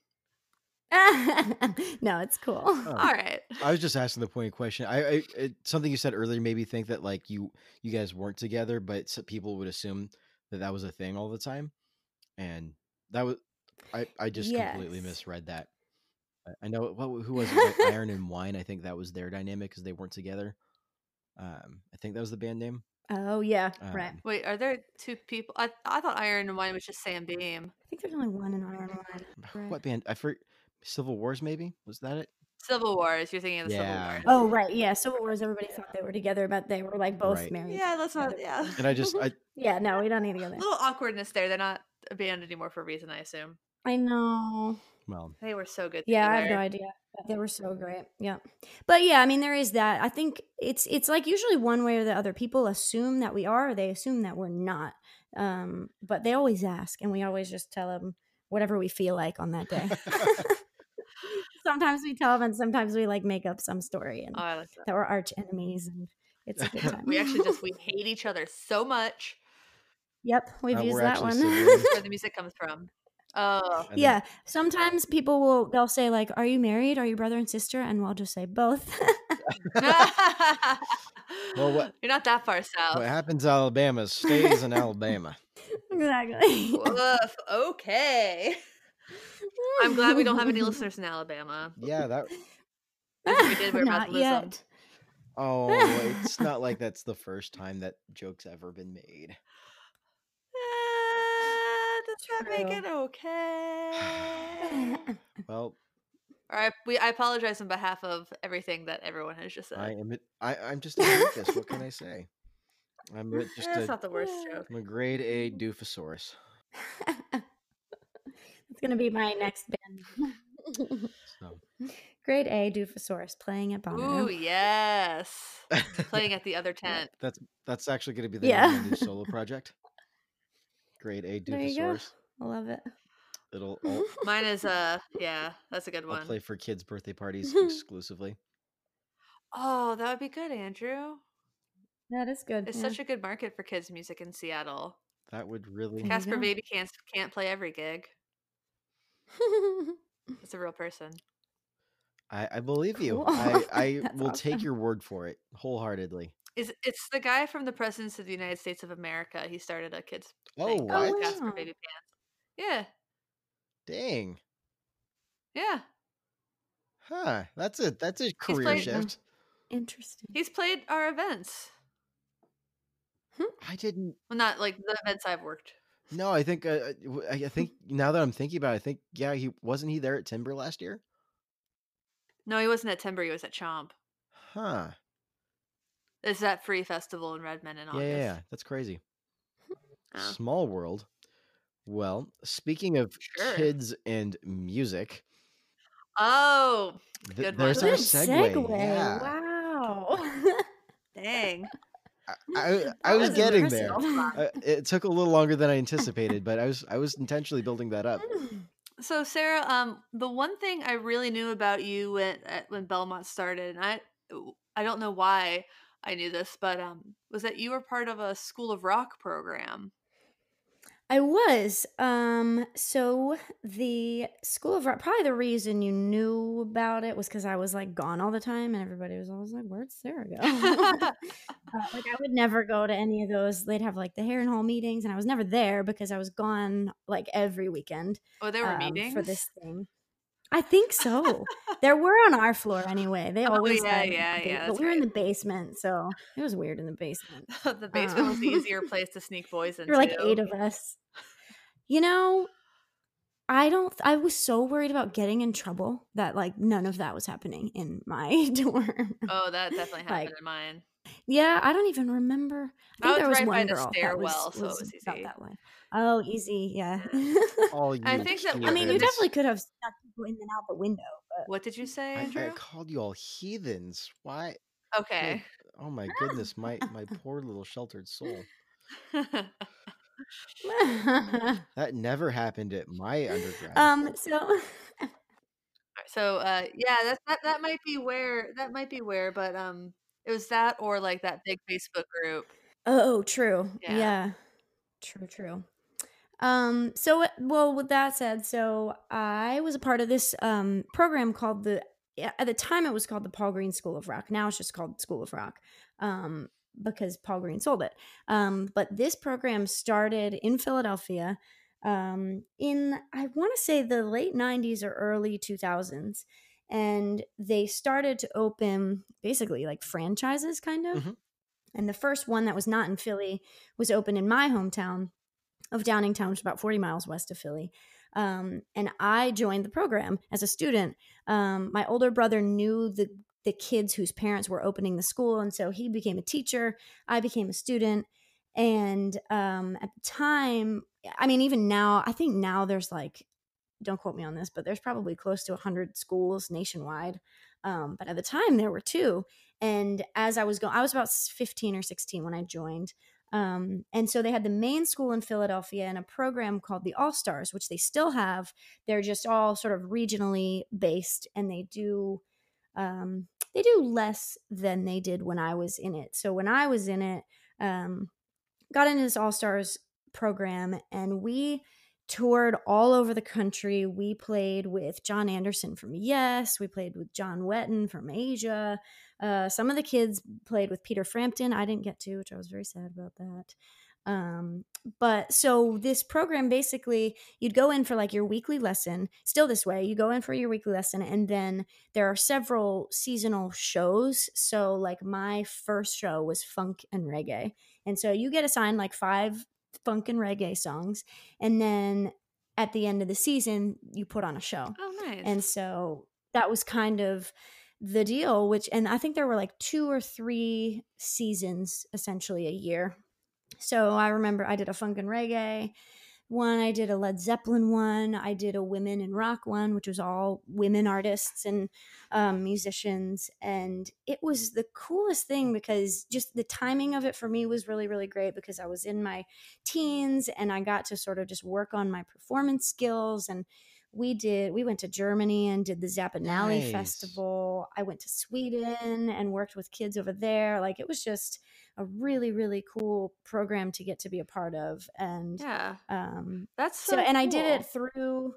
no, it's cool. Oh. All right. I was just asking the point question. I, I it, something you said earlier made me think that like you you guys weren't together, but people would assume that that was a thing all the time, and that was I I just completely misread that. I- I know what who was it like Iron and Wine. I think that was their dynamic because they weren't together. Um, I think that was the band name. Oh yeah, right. Um, Wait, are there two people? I I thought Iron and Wine was just Sam Beam. I think there's only one in Iron Man. Right. What band? I for Civil Wars maybe was that it? Civil Wars. You're thinking of the Yeah. Civil War. Oh right, yeah. Civil Wars. Everybody thought they were together, but they were like both Right. married. Yeah, let's not. Yeah. And I just I Yeah, no, we don't need to go A little awkwardness there. They're not a band anymore for a reason, I assume. I know. well They were so good. Yeah, I have no idea. They were so great. Yeah. But yeah, I mean there is that. I think it's it's like usually one way or the other. People assume that we are, or they assume that we're not. Um, but they always ask and we always just tell them whatever we feel like on that day. sometimes we tell them and sometimes we like make up some story and Oh, I like that. that we're arch enemies and it's a good time. We actually just we hate each other so much. Yep, we've Uh, used that one. where the music comes from. Oh, I yeah, sometimes people will they'll say like, "Are you married? Are you brother and sister?" And we'll just say both. Well, what- You're not that far south. What happens in Alabama stays in Alabama. exactly. Woof. Okay. I'm glad we don't have any listeners in Alabama. Yeah, that. we did, we're about Not to lose them. yet. Oh, it's not like that's the first time that joke's ever been made. Eh, does that make it okay? Well, All right, we I apologize on behalf of everything that everyone has just said. I am. I I'm just a doofus. What can I say? I'm just That's a. not the worst joke. I'm a grade A doofosaurus. It's gonna be my next band. So. Grade A Doofosaurus playing at Ooh, Bonnaroo. yes. Playing at the other tent. That's that's actually going to be the Yeah. name of my new solo project. Grade A There doofosaurus. I love it. It'll. I'll, Mine is uh yeah, that's a good one. I'll one. play for kids' birthday parties exclusively. Oh, that would be good, Andrew. That is good. It's such a good market for kids music in Seattle. That would really. Caspar. Baby can't can't play every gig. A. It's a real person. I, I believe you. Cool. I, I That's will take your word for it wholeheartedly. Is it's the guy from the Presidents of the United States of America. He started a kids Oh, thing called what? Caspar. Oh. Babypants. Yeah, Dang. yeah. Huh. That's a that's a career played- shift. Interesting. He's played our events. Hmm? I didn't. Well, not like the events I've worked. No, I think. Uh, uh, w- I I think now that I'm thinking about, it, I think yeah, he wasn't he there at Timber last year. No, he wasn't at Timber. He was at Chomp. Huh. It's that free festival in Redmond in Yeah, August. yeah, yeah. That's crazy. Oh. Small world. Well, speaking of Sure. kids and music, Oh, th- Good there's one. our segue. segue. Yeah. Wow. dang. I, I, I was getting there. impressive. Uh, it took a little longer than I anticipated, but I was I was intentionally building that up. So Sarah, um, the one thing I really knew about you when when Belmont started, and I I don't know why I knew this, but um, was that you were part of a School of Rock program. I was. Um, so the School of Rock, probably the reason you knew about it was because I was like gone all the time, and everybody was always like, "Where'd Sarah go?" uh, like I would never go to any of those. They'd have like the Heron Hall meetings, and I was never there because I was gone like every weekend Oh, there were um, meetings for this thing. I think so. there were on our floor anyway. They Oh, always yeah, had yeah, yeah, But we were in the basement, so it was weird in the basement. the basement was the Uh. easier place to sneak boys into. There were like eight of us. You know, I don't. I was so worried about getting in trouble that like none of that was happening in my dorm. Oh, that definitely happened Like, in mine. Yeah, I don't even remember. I I think was there was right by one the girl that stairwell, was, so it was was easy. that way. Oh, easy, yeah. All you I think that- I mean, you definitely could have snuck people in and out the window, but What did you say, I, Andrew? I called you all heathens. Why? okay. Oh my goodness, my my poor little sheltered soul. That never happened at my undergrad. um. So So uh yeah, that that that might be where that might be where, but um it was that or like that big Facebook group. Oh, true. Yeah. Yeah. True, true. Um, so uh, well, with that said, so I was a part of this um program called the at the time it was called the Paul Green School of Rock. Now it's just called School of Rock. Um, because Paul Green sold it. Um, but this program started in Philadelphia um, in I want to say the late 90s or early 2000s and they started to open basically like franchises kind of. Mhm. And the first one that was not in Philly was opened in my hometown of Downingtown, which is about 40 miles west of Philly. Um, and I joined the program as a student. Um, my older brother knew the the kids whose parents were opening the school, and so he became a teacher. I became a student, and um, at the time, I mean, even now, I think now there's like, don't quote me on this, but there's probably close to 100 schools nationwide. Um, but at the time, there were two. And as I was going, I was about 15 or 16 when I joined. Um, and so they had the main school in Philadelphia and a program called the All Stars, which they still have. They're just all sort of regionally based, and they do um, they do less than they did when I was in it. So when I was in it, um, got into this All Stars program, and we toured all over the country. We played with Jon Anderson from Yes. We played with John Wetton from Asia. Uh, some of the kids played with Peter Frampton. I didn't get to, which I was very sad about that. Um, but so this program basically, you'd go in for like your weekly lesson, still this way, you go in for your weekly lesson, and then there are several seasonal shows. So, like, my first show was funk and reggae. And so you get assigned like five funk and reggae songs, and then at the end of the season, you put on a show. Oh nice. And so that was kind of the deal, which, and I think there were like two or three seasons essentially a year. So I remember I did a funk and reggae one, I did a Led Zeppelin one, I did a women in rock one, which was all women artists and um, musicians. And it was the coolest thing because just the timing of it for me was really, really great because I was in my teens and I got to sort of just work on my performance skills and we did we went to germany and did the zappanale Nice. festival i went to sweden and worked with kids over there like it was just a really really cool program to get to be a part of and yeah. um That's so, so, and i did it through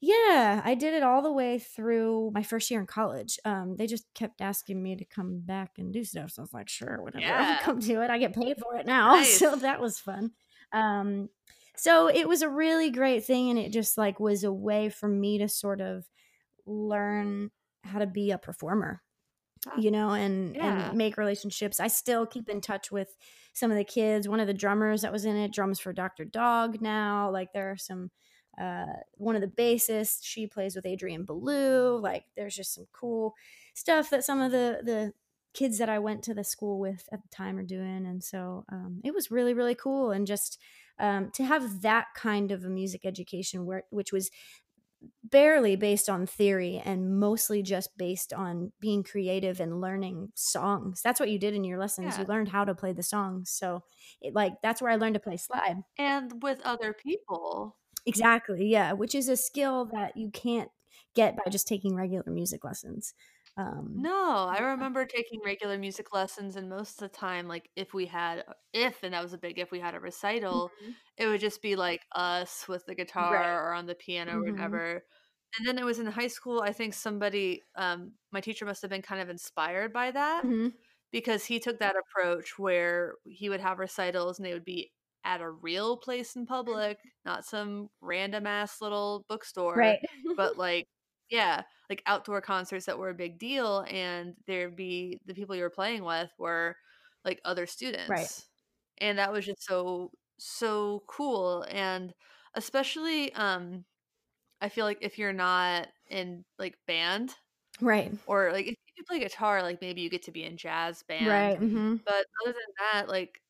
yeah i did it all the way through my first year in college um they just kept asking me to come back and do stuff so i was like sure whatever Yeah. i'll come do it i get paid for it now Nice. so that was fun um so it was a really great thing and it just like was a way for me to sort of learn how to be a performer you know and yeah. and make relationships i still keep in touch with some of the kids one of the drummers that was in it drums for dr dog now like there are some uh one of the bassists she plays with adrian belew like there's just some cool stuff that some of the the kids that i went to the school with at the time are doing and so um, it was really really cool and just um, to have that kind of a music education where which was barely based on theory and mostly just based on being creative and learning songs. That's what you did in your lessons. Yeah. You learned how to play the songs. So, it, like that's where I learned to play slide. And with other people. Exactly. Yeah, which is a skill that you can't get by just taking regular music lessons. Um, No, I remember taking regular music lessons, and most of the time, like if we had, if, and that was a big if we had a recital, Mhm. it would just be like us with the guitar Right. or on the piano or Mhm. whatever. And then it was in high school, I think somebody, um, my teacher must have been kind of inspired by that Mhm. because he took that approach where he would have recitals and they would be at a real place in public, not some random ass little bookstore Right. but like yeah like outdoor concerts that were a big deal and there'd be the people you were playing with were like other students and that was just so so cool and especially um i feel like if you're not in like band right. or like if you play guitar like maybe you get to be in jazz band Right. hmm but other than that like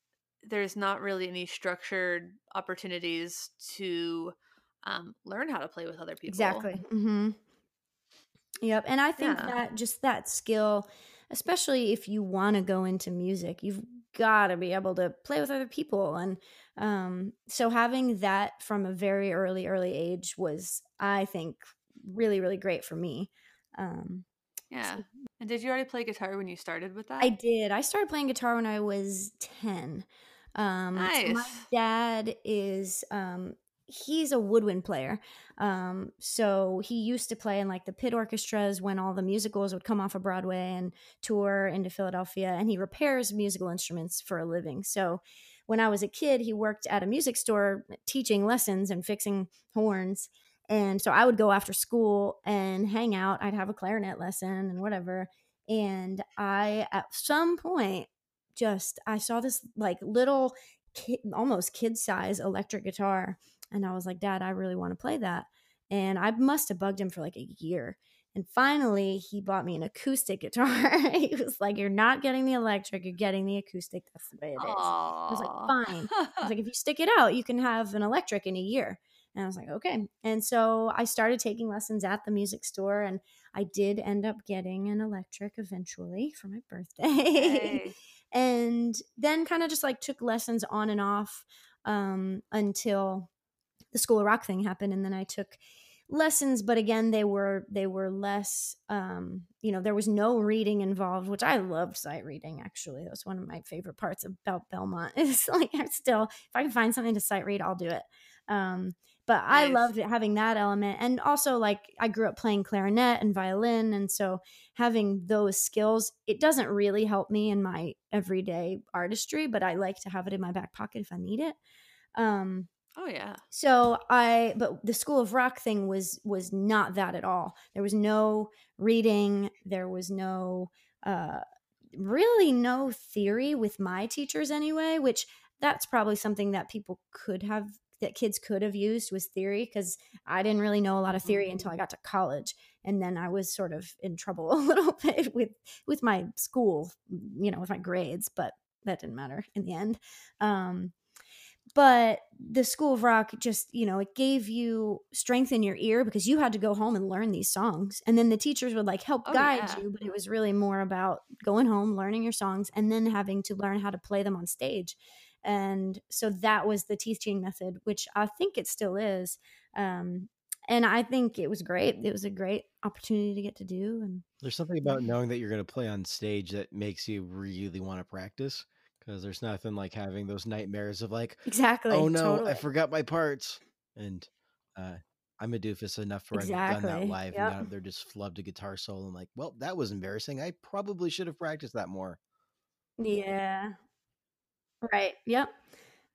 there's not really any structured opportunities to um, learn how to play with other people Exactly. hmm Yep. And I think Yeah. that just that skill, especially if you want to go into music, you've got to be able to play with other people. And um, so having that from a very early, early age was, I think, really, really great for me. Um, yeah. And did you already play guitar when you started with that? I did. I started playing guitar when I was 10. Um, nice. So my dad is um, he's a woodwind player. Um, so he used to play in like the pit orchestras when all the musicals would come off of Broadway and tour into Philadelphia. And he repairs musical instruments for a living. So when I was a kid, he worked at a music store teaching lessons and fixing horns. And so I would go after school and hang out. I'd have a clarinet lesson and whatever. And I, at some point, just I saw this like little, kid, almost kid size electric guitar and I was like, Dad, I really want to play that. And I must have bugged him for like a year. And finally, he bought me an acoustic guitar. he was like, You're not getting the electric, you're getting the acoustic. That's the way it is. Aww. I was like, Fine. I was like, If you stick it out, you can have an electric in a year. And I was like, Okay. And so I started taking lessons at the music store, and I did end up getting an electric eventually for my birthday. And then kind of just like took lessons on and off um, until the School of Rock thing happened, and then I took lessons but again they were they were less um you know there was no reading involved which i loved sight reading actually. That's one of my favorite parts about belmont. Is like i'm still if i can find something to sight read i'll do it. Um but nice. i loved it, having that element and also like i grew up playing clarinet and violin and so having those skills it doesn't really help me in my everyday artistry but i like to have it in my back pocket if i need it. Um Oh yeah. So I but the School of Rock thing was was not that at all. There was no reading, there was no uh really no theory with my teachers anyway, which that's probably something that people could have that kids could have used was theory because I didn't really know a lot of theory until I got to college and then I was sort of in trouble a little bit with with my school, you know, with my grades, but that didn't matter in the end. Um but the school of rock just you know it gave you strength in your ear because you had to go home and learn these songs and then the teachers would like help oh, guide yeah. you but it was really more about going home learning your songs and then having to learn how to play them on stage and so that was the teaching method which i think it still is um, and i think it was great it was a great opportunity to get to do and there's something about knowing that you're going to play on stage that makes you really want to practice because there's nothing like having those nightmares of like exactly oh no totally. i forgot my parts and uh i'm a doofus enough for exactly. i've done that live yep. and now they're just flubbed a guitar solo i'm like well that was embarrassing i probably should have practiced that more yeah right yep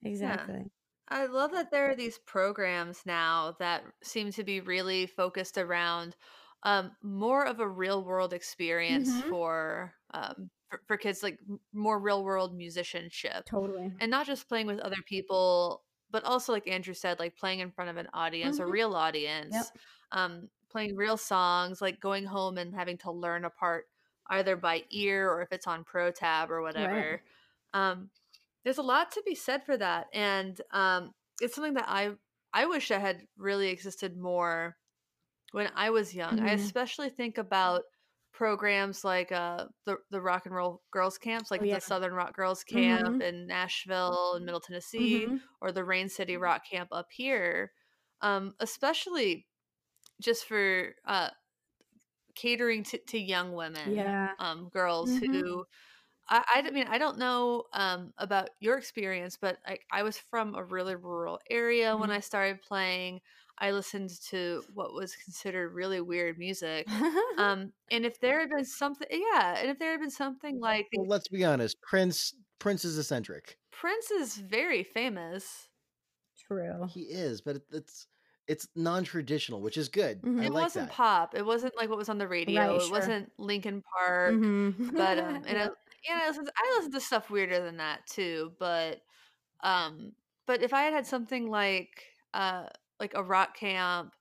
exactly yeah. I love that there are these programs now that seem to be really focused around um, more of a real world experience mm-hmm. for um, for, for kids like more real world musicianship totally and not just playing with other people but also like andrew said like playing in front of an audience mm-hmm. a real audience yep. um playing real songs like going home and having to learn a part either by ear or if it's on pro tab or whatever right. um there's a lot to be said for that and um it's something that i i wish that had really existed more when i was young mm-hmm. i especially think about programs like uh the the rock and roll girls camps like oh, yeah. the southern rock girls camp mm-hmm. in nashville and middle tennessee mm-hmm. or the rain city rock camp up here um especially just for uh catering to, to young women yeah um girls mm-hmm. who I, I mean I don't know um, about your experience, but I, I was from a really rural area when mm-hmm. I started playing. I listened to what was considered really weird music. um, and if there had been something, yeah, and if there had been something like, well, let's be honest, Prince Prince is eccentric. Prince is very famous. True, he is, but it's it's non-traditional, which is good. Mm-hmm. it like wasn't that. pop. It wasn't like what was on the radio. Right, it sure. wasn't Linkin Park. Mm-hmm. But um, and I, know, I listened, I listened to stuff weirder than that too. But um, but if I had had something like uh like a rock camp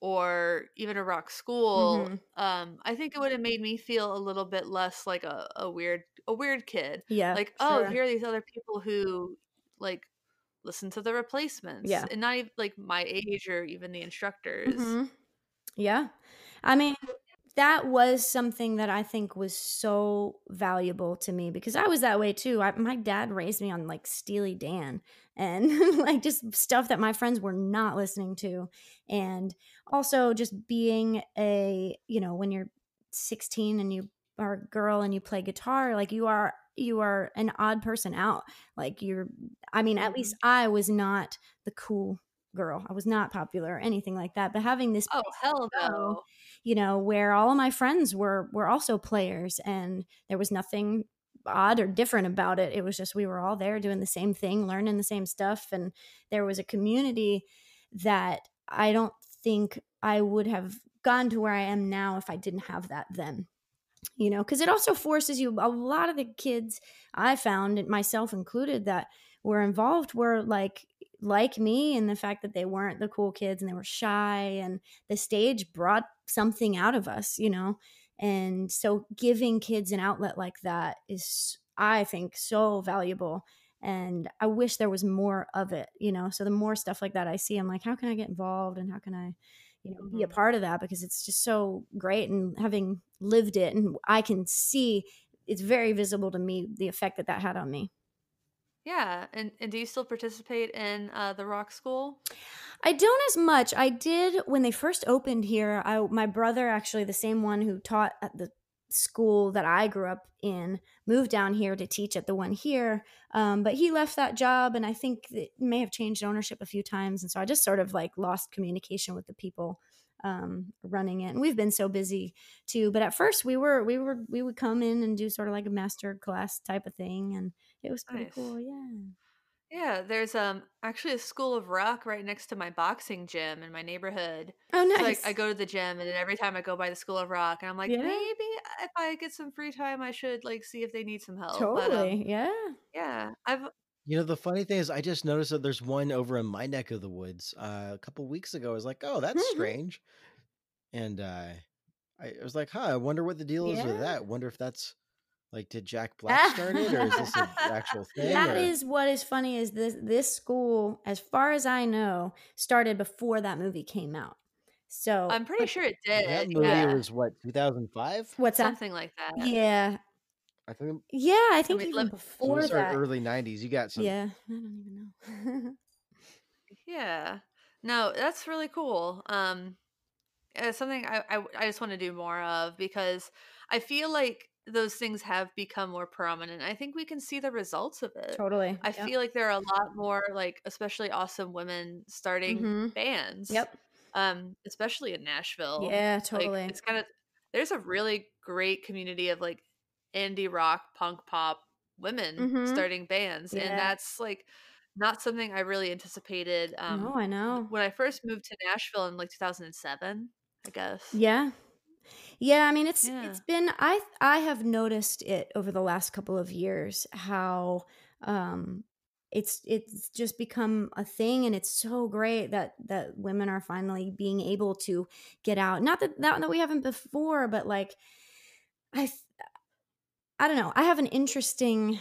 or even a rock school mm-hmm. um i think it would have made me feel a little bit less like a, a weird a weird kid. Yeah like oh here are these other people who like listen to the replacements yeah. and not even like my age or even the instructors. Mm-hmm. yeah. I mean that was something that I think was so valuable to me because I was that way too. I, my dad raised me on like Steely Dan and like just stuff that my friends were not listening to. And also just being a, you know, when you're 16 and you are a girl and you play guitar, like you are you are an odd person out. Like you're I mean, at least Mm-hmm. I was not the cool girl. I was not popular or anything like that. But having this Oh hell no! you know, where all of my friends were were also players and there was nothing odd or different about it. It was just we were all there doing the same thing, learning the same stuff and there was a community that I don't think I would have gone to where I am now if I didn't have that then. You know, because it also forces you a lot of the kids I found, myself included, that were involved were like like me and the fact that they weren't the cool kids and they were shy and the stage brought something out of us, you know. And so giving kids an outlet like that is I think so valuable and I wish there was more of it, you know. So the more stuff like that I see, I'm like how can I get involved and how can I you know be a Mhm. part of that because it's just so great and having lived it and I can see it's very visible to me the effect that that had on me. Yeah, and and do you still participate in uh, the rock school? I don't as much. I did when they first opened here. I my brother actually the same one who taught at the school that I grew up in moved down here to teach at the one here. Um, but he left that job, and I think it may have changed ownership a few times, and so I just sort of like lost communication with the people um running it and we've been so busy too but at first we were we were we would come in and do sort of like a master class type of thing and it was pretty Nice. cool yeah Yeah, there's um actually a school of rock right next to my boxing gym in my neighborhood. oh So nice I, I go to the gym, and then every time I go by the school of rock, and I'm like, Yeah. maybe if I get some free time, I should like see if they need some help. But um, totally yeah yeah, I've You know, the funny thing is, I just noticed that there's one over in my neck of the woods. Uh, a couple weeks ago, I was like, "Oh, that's Mhm. strange," and uh, I was like, "Huh, I wonder what the deal is Yeah. with that. Wonder if that's like, did Jack Black start it, or is this an actual thing?" That or- is what is funny is this this school, as far as I know, started before that movie came out. So I'm pretty sure it did. that movie yeah, was what 2005. what's that? something like that. Yeah, I think yeah, I think mean, even let- so before those are that. early 90s. You got some. Yeah, I don't even know. Yeah. No, that's really cool. Um, it's something I, I I just want to do more of because I feel like those things have become more prominent. I think we can see the results of it. totally. I Yep. feel like there are a lot more like especially awesome women starting Mhm. bands. Yep. Um, especially in Nashville. Yeah, Like totally. it's kind of there's a really great community of like indie rock, punk pop women Mhm. starting bands. Yeah. And that's like not something I really anticipated. Um no, I know. when I first moved to Nashville in like 2007, I guess. Yeah. Yeah, I mean it's Yeah. it's been I I have noticed it over the last couple of years how um it's it's just become a thing and it's so great that that women are finally being able to get out. Not that that, that we haven't before, but like I I don't know. I have an interesting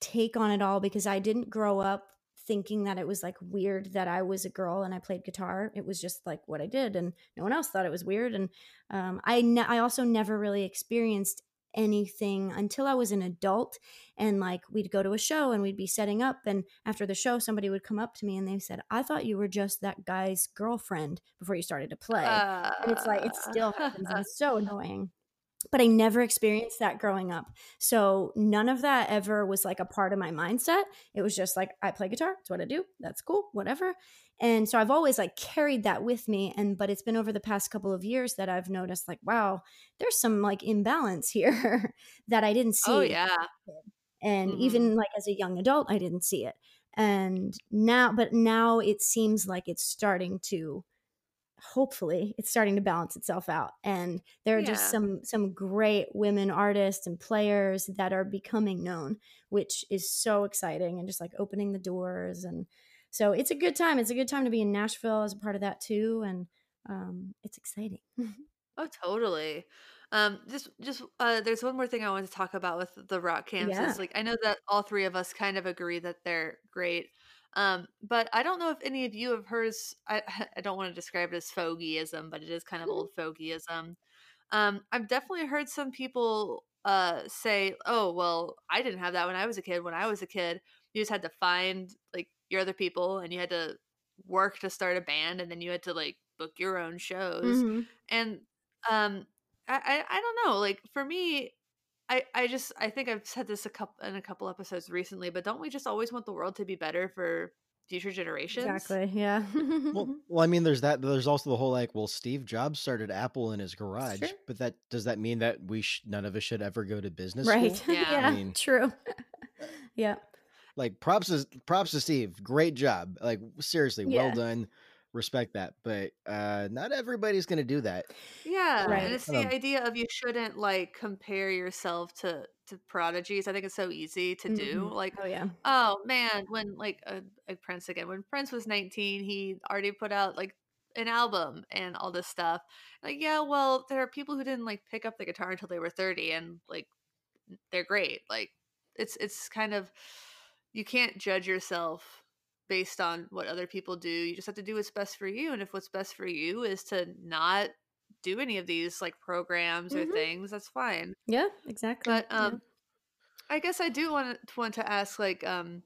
take on it all because I didn't grow up thinking that it was like weird that I was a girl and I played guitar. It was just like what I did, and no one else thought it was weird. And um, I ne- I also never really experienced anything until I was an adult. And like we'd go to a show and we'd be setting up, and after the show, somebody would come up to me and they said, "I thought you were just that guy's girlfriend before you started to play." and it's like it still happens and it's so annoying but i never experienced that growing up. So none of that ever was like a part of my mindset. It was just like i play guitar it's what i do that's cool whatever. And so i've always like carried that with me and but it's been over the past couple of years that i've noticed like wow there's some like imbalance here that i didn't see. oh yeah. and Mhm. even like as a young adult i didn't see it. And now but now it seems like it's starting to hopefully it's starting to balance itself out and there are just some some great women artists and players that are becoming known which is so exciting and just like opening the doors and so it's a good time it's a good time to be in nashville as a part of that too and um, it's exciting Oh, totally. Um, just, just, uh, there's one more thing I wanted to talk about with the rock camps. Yeah. Like I know that all three of us kind of agree that they're great. Um, but I don't know if any of you have heard. I don't want to describe it as fogeyism, but it is kind of Mhm. old fogeyism. Um, I've definitely heard some people uh say, "Oh, well, I didn't have that when I was a kid. When I was a kid, you just had to find like your other people, and you had to work to start a band, and then you had to like book your own shows." Mhm. And um, I, I I don't know. Like for me, I I just I think I've said this a couple in a couple episodes recently, but don't we just always want the world to be better for future generations? Exactly. Yeah. Well, well, I mean, there's that. There's also the whole like, well, Steve Jobs started Apple in his garage, Sure. but that does that mean that we sh- none of us should ever go to business right. school? Yeah. yeah. I mean- True. yeah. Like, props to props to Steve, great job. Like, seriously, Yeah. well done. Respect that, but uh not everybody's gonna do that. Yeah, Right. and it's the of- idea of you shouldn't like compare yourself to to prodigies. I think it's so easy to do. Mhm. Like, Oh yeah. oh man, when like uh, like Prince again, when Prince was 19, he already put out like an album and all this stuff. Like, yeah, well, there are people who didn't like pick up the guitar until they were 30 and like they're great. Like it's it's kind of you can't judge yourself based on what other people do. You just have to do what's best for you. And if what's best for you is to not do any of these like programs or Mhm. things, that's fine. Yeah. Exactly. But Yeah. um I guess I do want to want to ask like um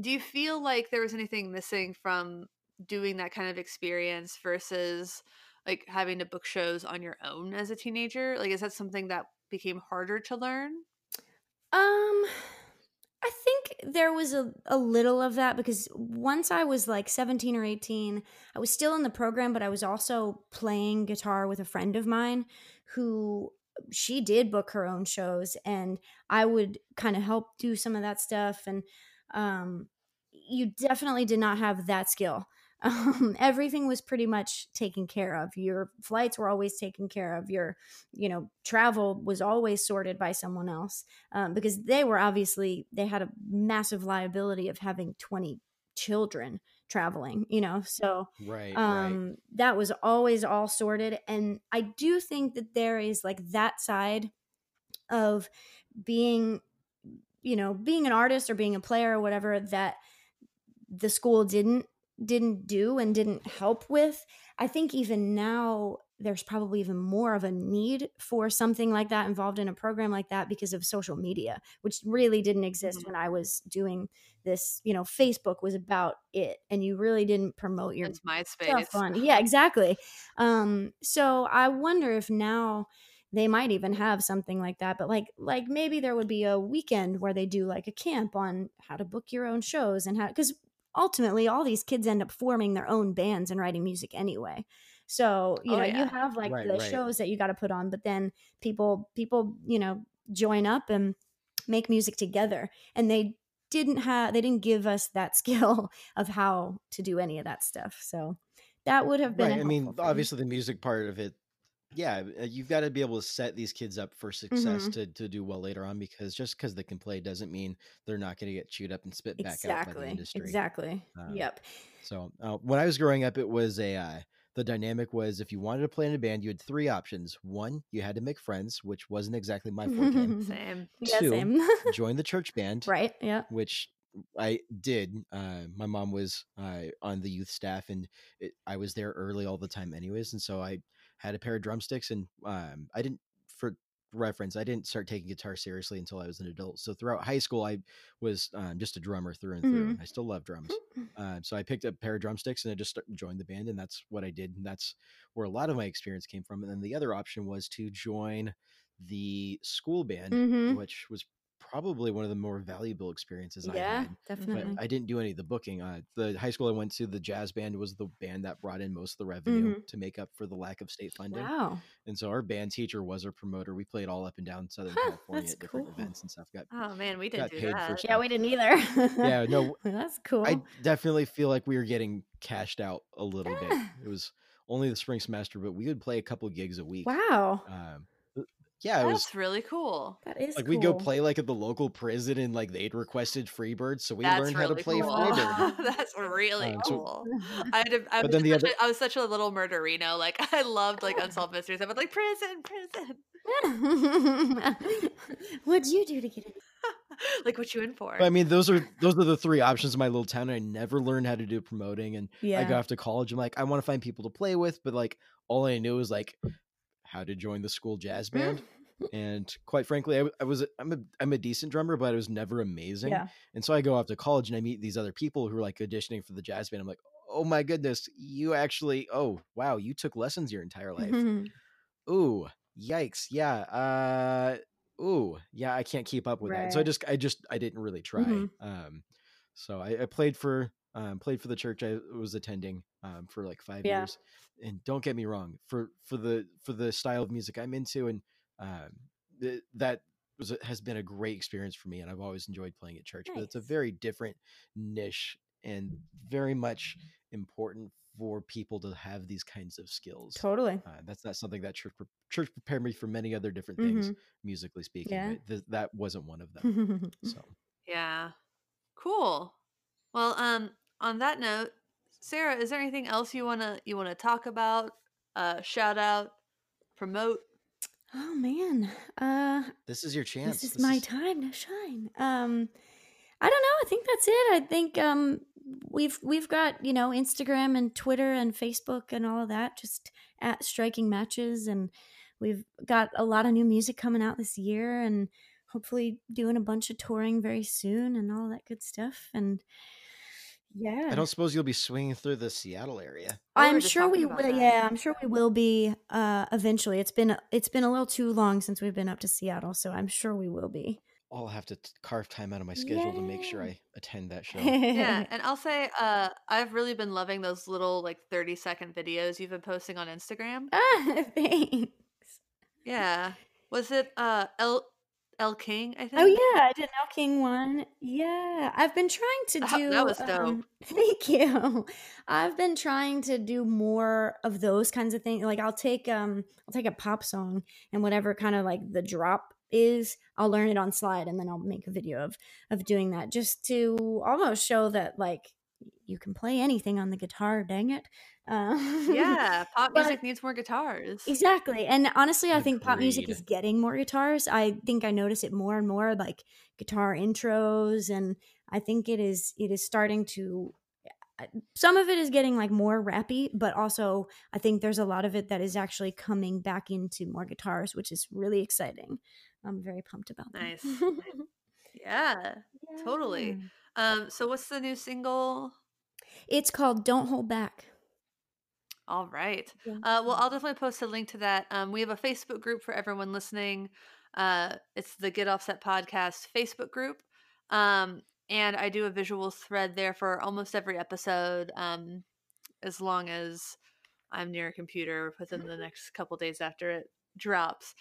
do you feel like there was anything missing from doing that kind of experience versus like having to book shows on your own as a teenager? Like is that something that became harder to learn? Um, I think there was a, a little of that because once I was like 17 or 18, I was still in the program, but I was also playing guitar with a friend of mine who she did book her own shows and I would kind of help do some of that stuff. And um, you definitely did not have that skill. Um, everything was pretty much taken care of. Your flights were always taken care of. Your, you know, travel was always sorted by someone else um, because they were obviously they had a massive liability of having 20 children traveling you know so Right, right. um that was always all sorted and i do think that there is like that side of being you know being an artist or being a player or whatever that the school didn't didn't do and didn't help with i think even now there's probably even more of a need for something like that involved in a program like that because of social media which really didn't exist Mhm. when i was doing this you know facebook was about it and you really didn't promote your It's MySpace. on yeah exactly um so i wonder if now they might even have something like that but like like maybe there would be a weekend where they do like a camp on how to book your own shows and how because ultimately all these kids end up forming their own bands and writing music anyway so you Oh, know you have like Right, the right. shows that you got to put on but then people people you know join up and make music together and they didn't have they didn't give us that skill of how to do any of that stuff so that would have been right. I mean, thing. obviously, the music part of it, yeah, uh, you've got to be able to set these kids up for success Mhm. to to do well later on. Because just because they can play doesn't mean they're not going to get chewed up and spit back out by the exactly industry. exactly Um, yep So uh, when I was growing up, it was a uh, the dynamic was if you wanted to play in a band, you had three options. One, you had to make friends, which wasn't exactly my forte. Same. yeah Two, same Join the church band, right yeah which I did. Uh, my mom was uh, on the youth staff, and it, I was there early all the time, anyways. And so I had a pair of drumsticks, and um, I didn't, for reference, I didn't start taking guitar seriously until I was an adult. So throughout high school, I was um, just a drummer through and through. Mhm. I still love drums. Um, so I picked up a pair of drumsticks and I just joined the band, and that's what I did. And that's where a lot of my experience came from. And then the other option was to join the school band, Mhm. which was probably one of the more valuable experiences I yeah had. definitely But I didn't do any of the booking. Uh, the high school I went to, the jazz band was the band that brought in most of the revenue to make up for the lack of state funding. Mm-hmm. wow And so our band teacher was our promoter. We played all up and down Southern Huh, California at different cool. events and stuff. Got Oh man, we didn't do that. yeah we didn't either yeah, no, that's cool I definitely feel like we were getting cashed out a little bit. It was only the spring semester, but we would play a couple gigs a week. wow Um, yeah, it was That's really cool. that is like we'd go play like at the local prison, and like they'd requested Freebird, so we That's learned really how to play cool. Freebird. That's really Um, so- cool. I, had a, I, But was such other- a, I was such a little murderino. Like I loved like unsolved mysteries. I was like prison, prison. What'd you do to get in? like what you in for? I mean, those are those are the three options in my little town. And I never learned how to do promoting, and I go off to college. I'm like, I want to find people to play with, but like all I knew was like how to join the school jazz band. and quite frankly, I, I was I'm a I'm a decent drummer, but I was never amazing. yeah. And so I go off to college and I meet these other people who are like auditioning for the jazz band. I'm like, oh my goodness, you actually, oh wow, you took lessons your entire life. Ooh, yikes, yeah, uh, ooh, yeah, I can't keep up with that. So I just, I just, I didn't really try. Mhm. Um, so I, I played for, um, played for the church I was attending, um, for like five Yeah. years. And don't get me wrong, for for the for the style of music I'm into, and um, th- that was has been a great experience for me, and I've always enjoyed playing at church. But it's a very different niche and very much important for people to have these kinds of skills. totally. Uh, that's not something that church church prepared me for many other different things, Mhm. musically speaking. Yeah. Th- that wasn't one of them. So Yeah. Cool. Well, um, on that note, Sarah, is there anything else you wanna you wanna talk about? Uh, shout out, promote. oh man. Uh this is your chance. this is my time to shine. Um I don't know. I think that's it. I think um we've we've got, you know, Instagram and Twitter and Facebook and all of that just at striking matches and we've got a lot of new music coming out this year and hopefully doing a bunch of touring very soon and all that good stuff and yeah. I don't suppose you'll be swinging through the Seattle area. We I'm sure we will. that. Yeah, I'm sure we will be uh eventually. It's been it's been a little too long since we've been up to Seattle, so I'm sure we will be. I'll have to t- carve time out of my schedule to make sure I attend that show. Yeah, and I'll say, uh, I've really been loving those little like thirty second videos you've been posting on Instagram. ah, thanks. Yeah. Was it uh El El King? I think. Oh yeah, I did an El King one. Yeah, I've been trying to That- do. that was dope. um, thank you. I've been trying to do more of those kinds of things. Like I'll take um, I'll take a pop song and whatever kind of like the drop is, I'll learn it on slide and then I'll make a video of of doing that just to almost show that like you can play anything on the guitar. Dang it. Um, Yeah, pop But- music needs more guitars. Exactly. And honestly, I think pop music is getting more guitars. I think I notice it more and more like guitar intros and I think it is it is starting to uh, some of it is getting like more rappy, but also I think there's a lot of it that is actually coming back into more guitars, which is really exciting. I'm very pumped about that. Nice. Yeah. Totally. Um. So what's the new single? It's called Don't Hold Back. All right. Yeah. Uh, well, I'll definitely post a link to that. Um, we have a Facebook group for everyone listening. Uh, it's the Get Offset Podcast Facebook group. Um, and I do a visual thread there for almost every episode, um, as long as I'm near a computer within the next couple days after it drops,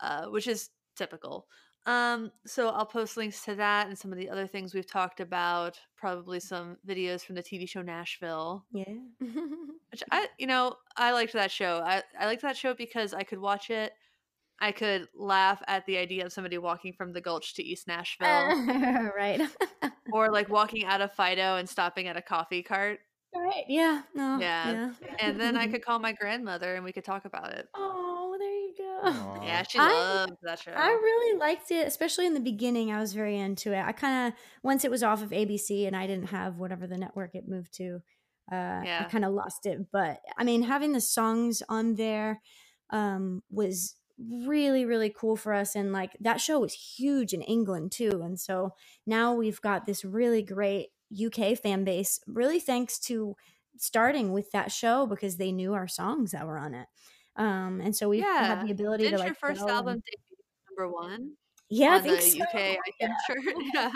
uh, which is typical. Um, so I'll post links to that and some of the other things we've talked about, probably some videos from the TV show Nashville Yeah. which I, you know, I liked that show. I, I liked that show because I could watch it. I could laugh at the idea of somebody walking from the Gulch to East Nashville, right. or like walking out of Fido and stopping at a coffee cart, right. Yeah. No. Yeah. and then I could call my grandmother and we could talk about it. Oh, there you go. Aw. Yeah, she I- loved that show. I really liked it, especially in the beginning. I was very into it. I kind of once it was off of ABC and I didn't have whatever the network it moved to, uh, I kind of lost it. But I mean, having the songs on there um, was really really cool for us, and like that show was huge in England too. And so now we've got this really great UK fan base, really thanks to starting with that show because they knew our songs that were on it. Um, and so we've Yeah. had the ability Didn't to like your first go and- album number one yeah, I on the think so. UK iTunes shirt? Yeah.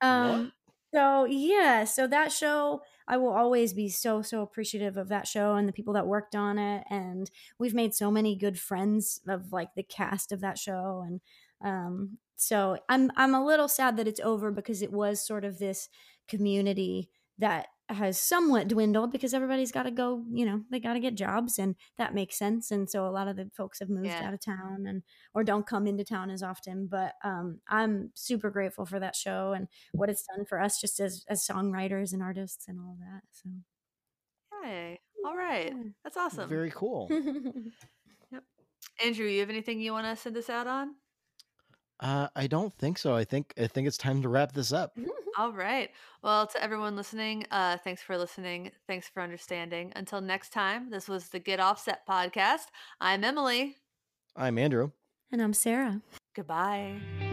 Um, so yeah, so that show, I will always be so so appreciative of that show and the people that worked on it, and we've made so many good friends of like the cast of that show, and um, so I'm I'm a little sad that it's over because it was sort of this community that has somewhat dwindled because everybody's got to go, you know, they got to get jobs and that makes sense. And so a lot of the folks have moved Yeah. out of town and or don't come into town as often. But um, I'm super grateful for that show and what it's done for us just as as songwriters and artists and all that. So Hey. All right. That's awesome. Very cool. Yep. Andrew, you have anything you want to send us out on? Uh, I don't think so. I think I think it's time to wrap this up. All right. Well, to everyone listening, uh, thanks for listening. Thanks for understanding. Until next time, this was the Get Offset podcast. I'm Emily. I'm Andrew. And I'm Sarah. Goodbye.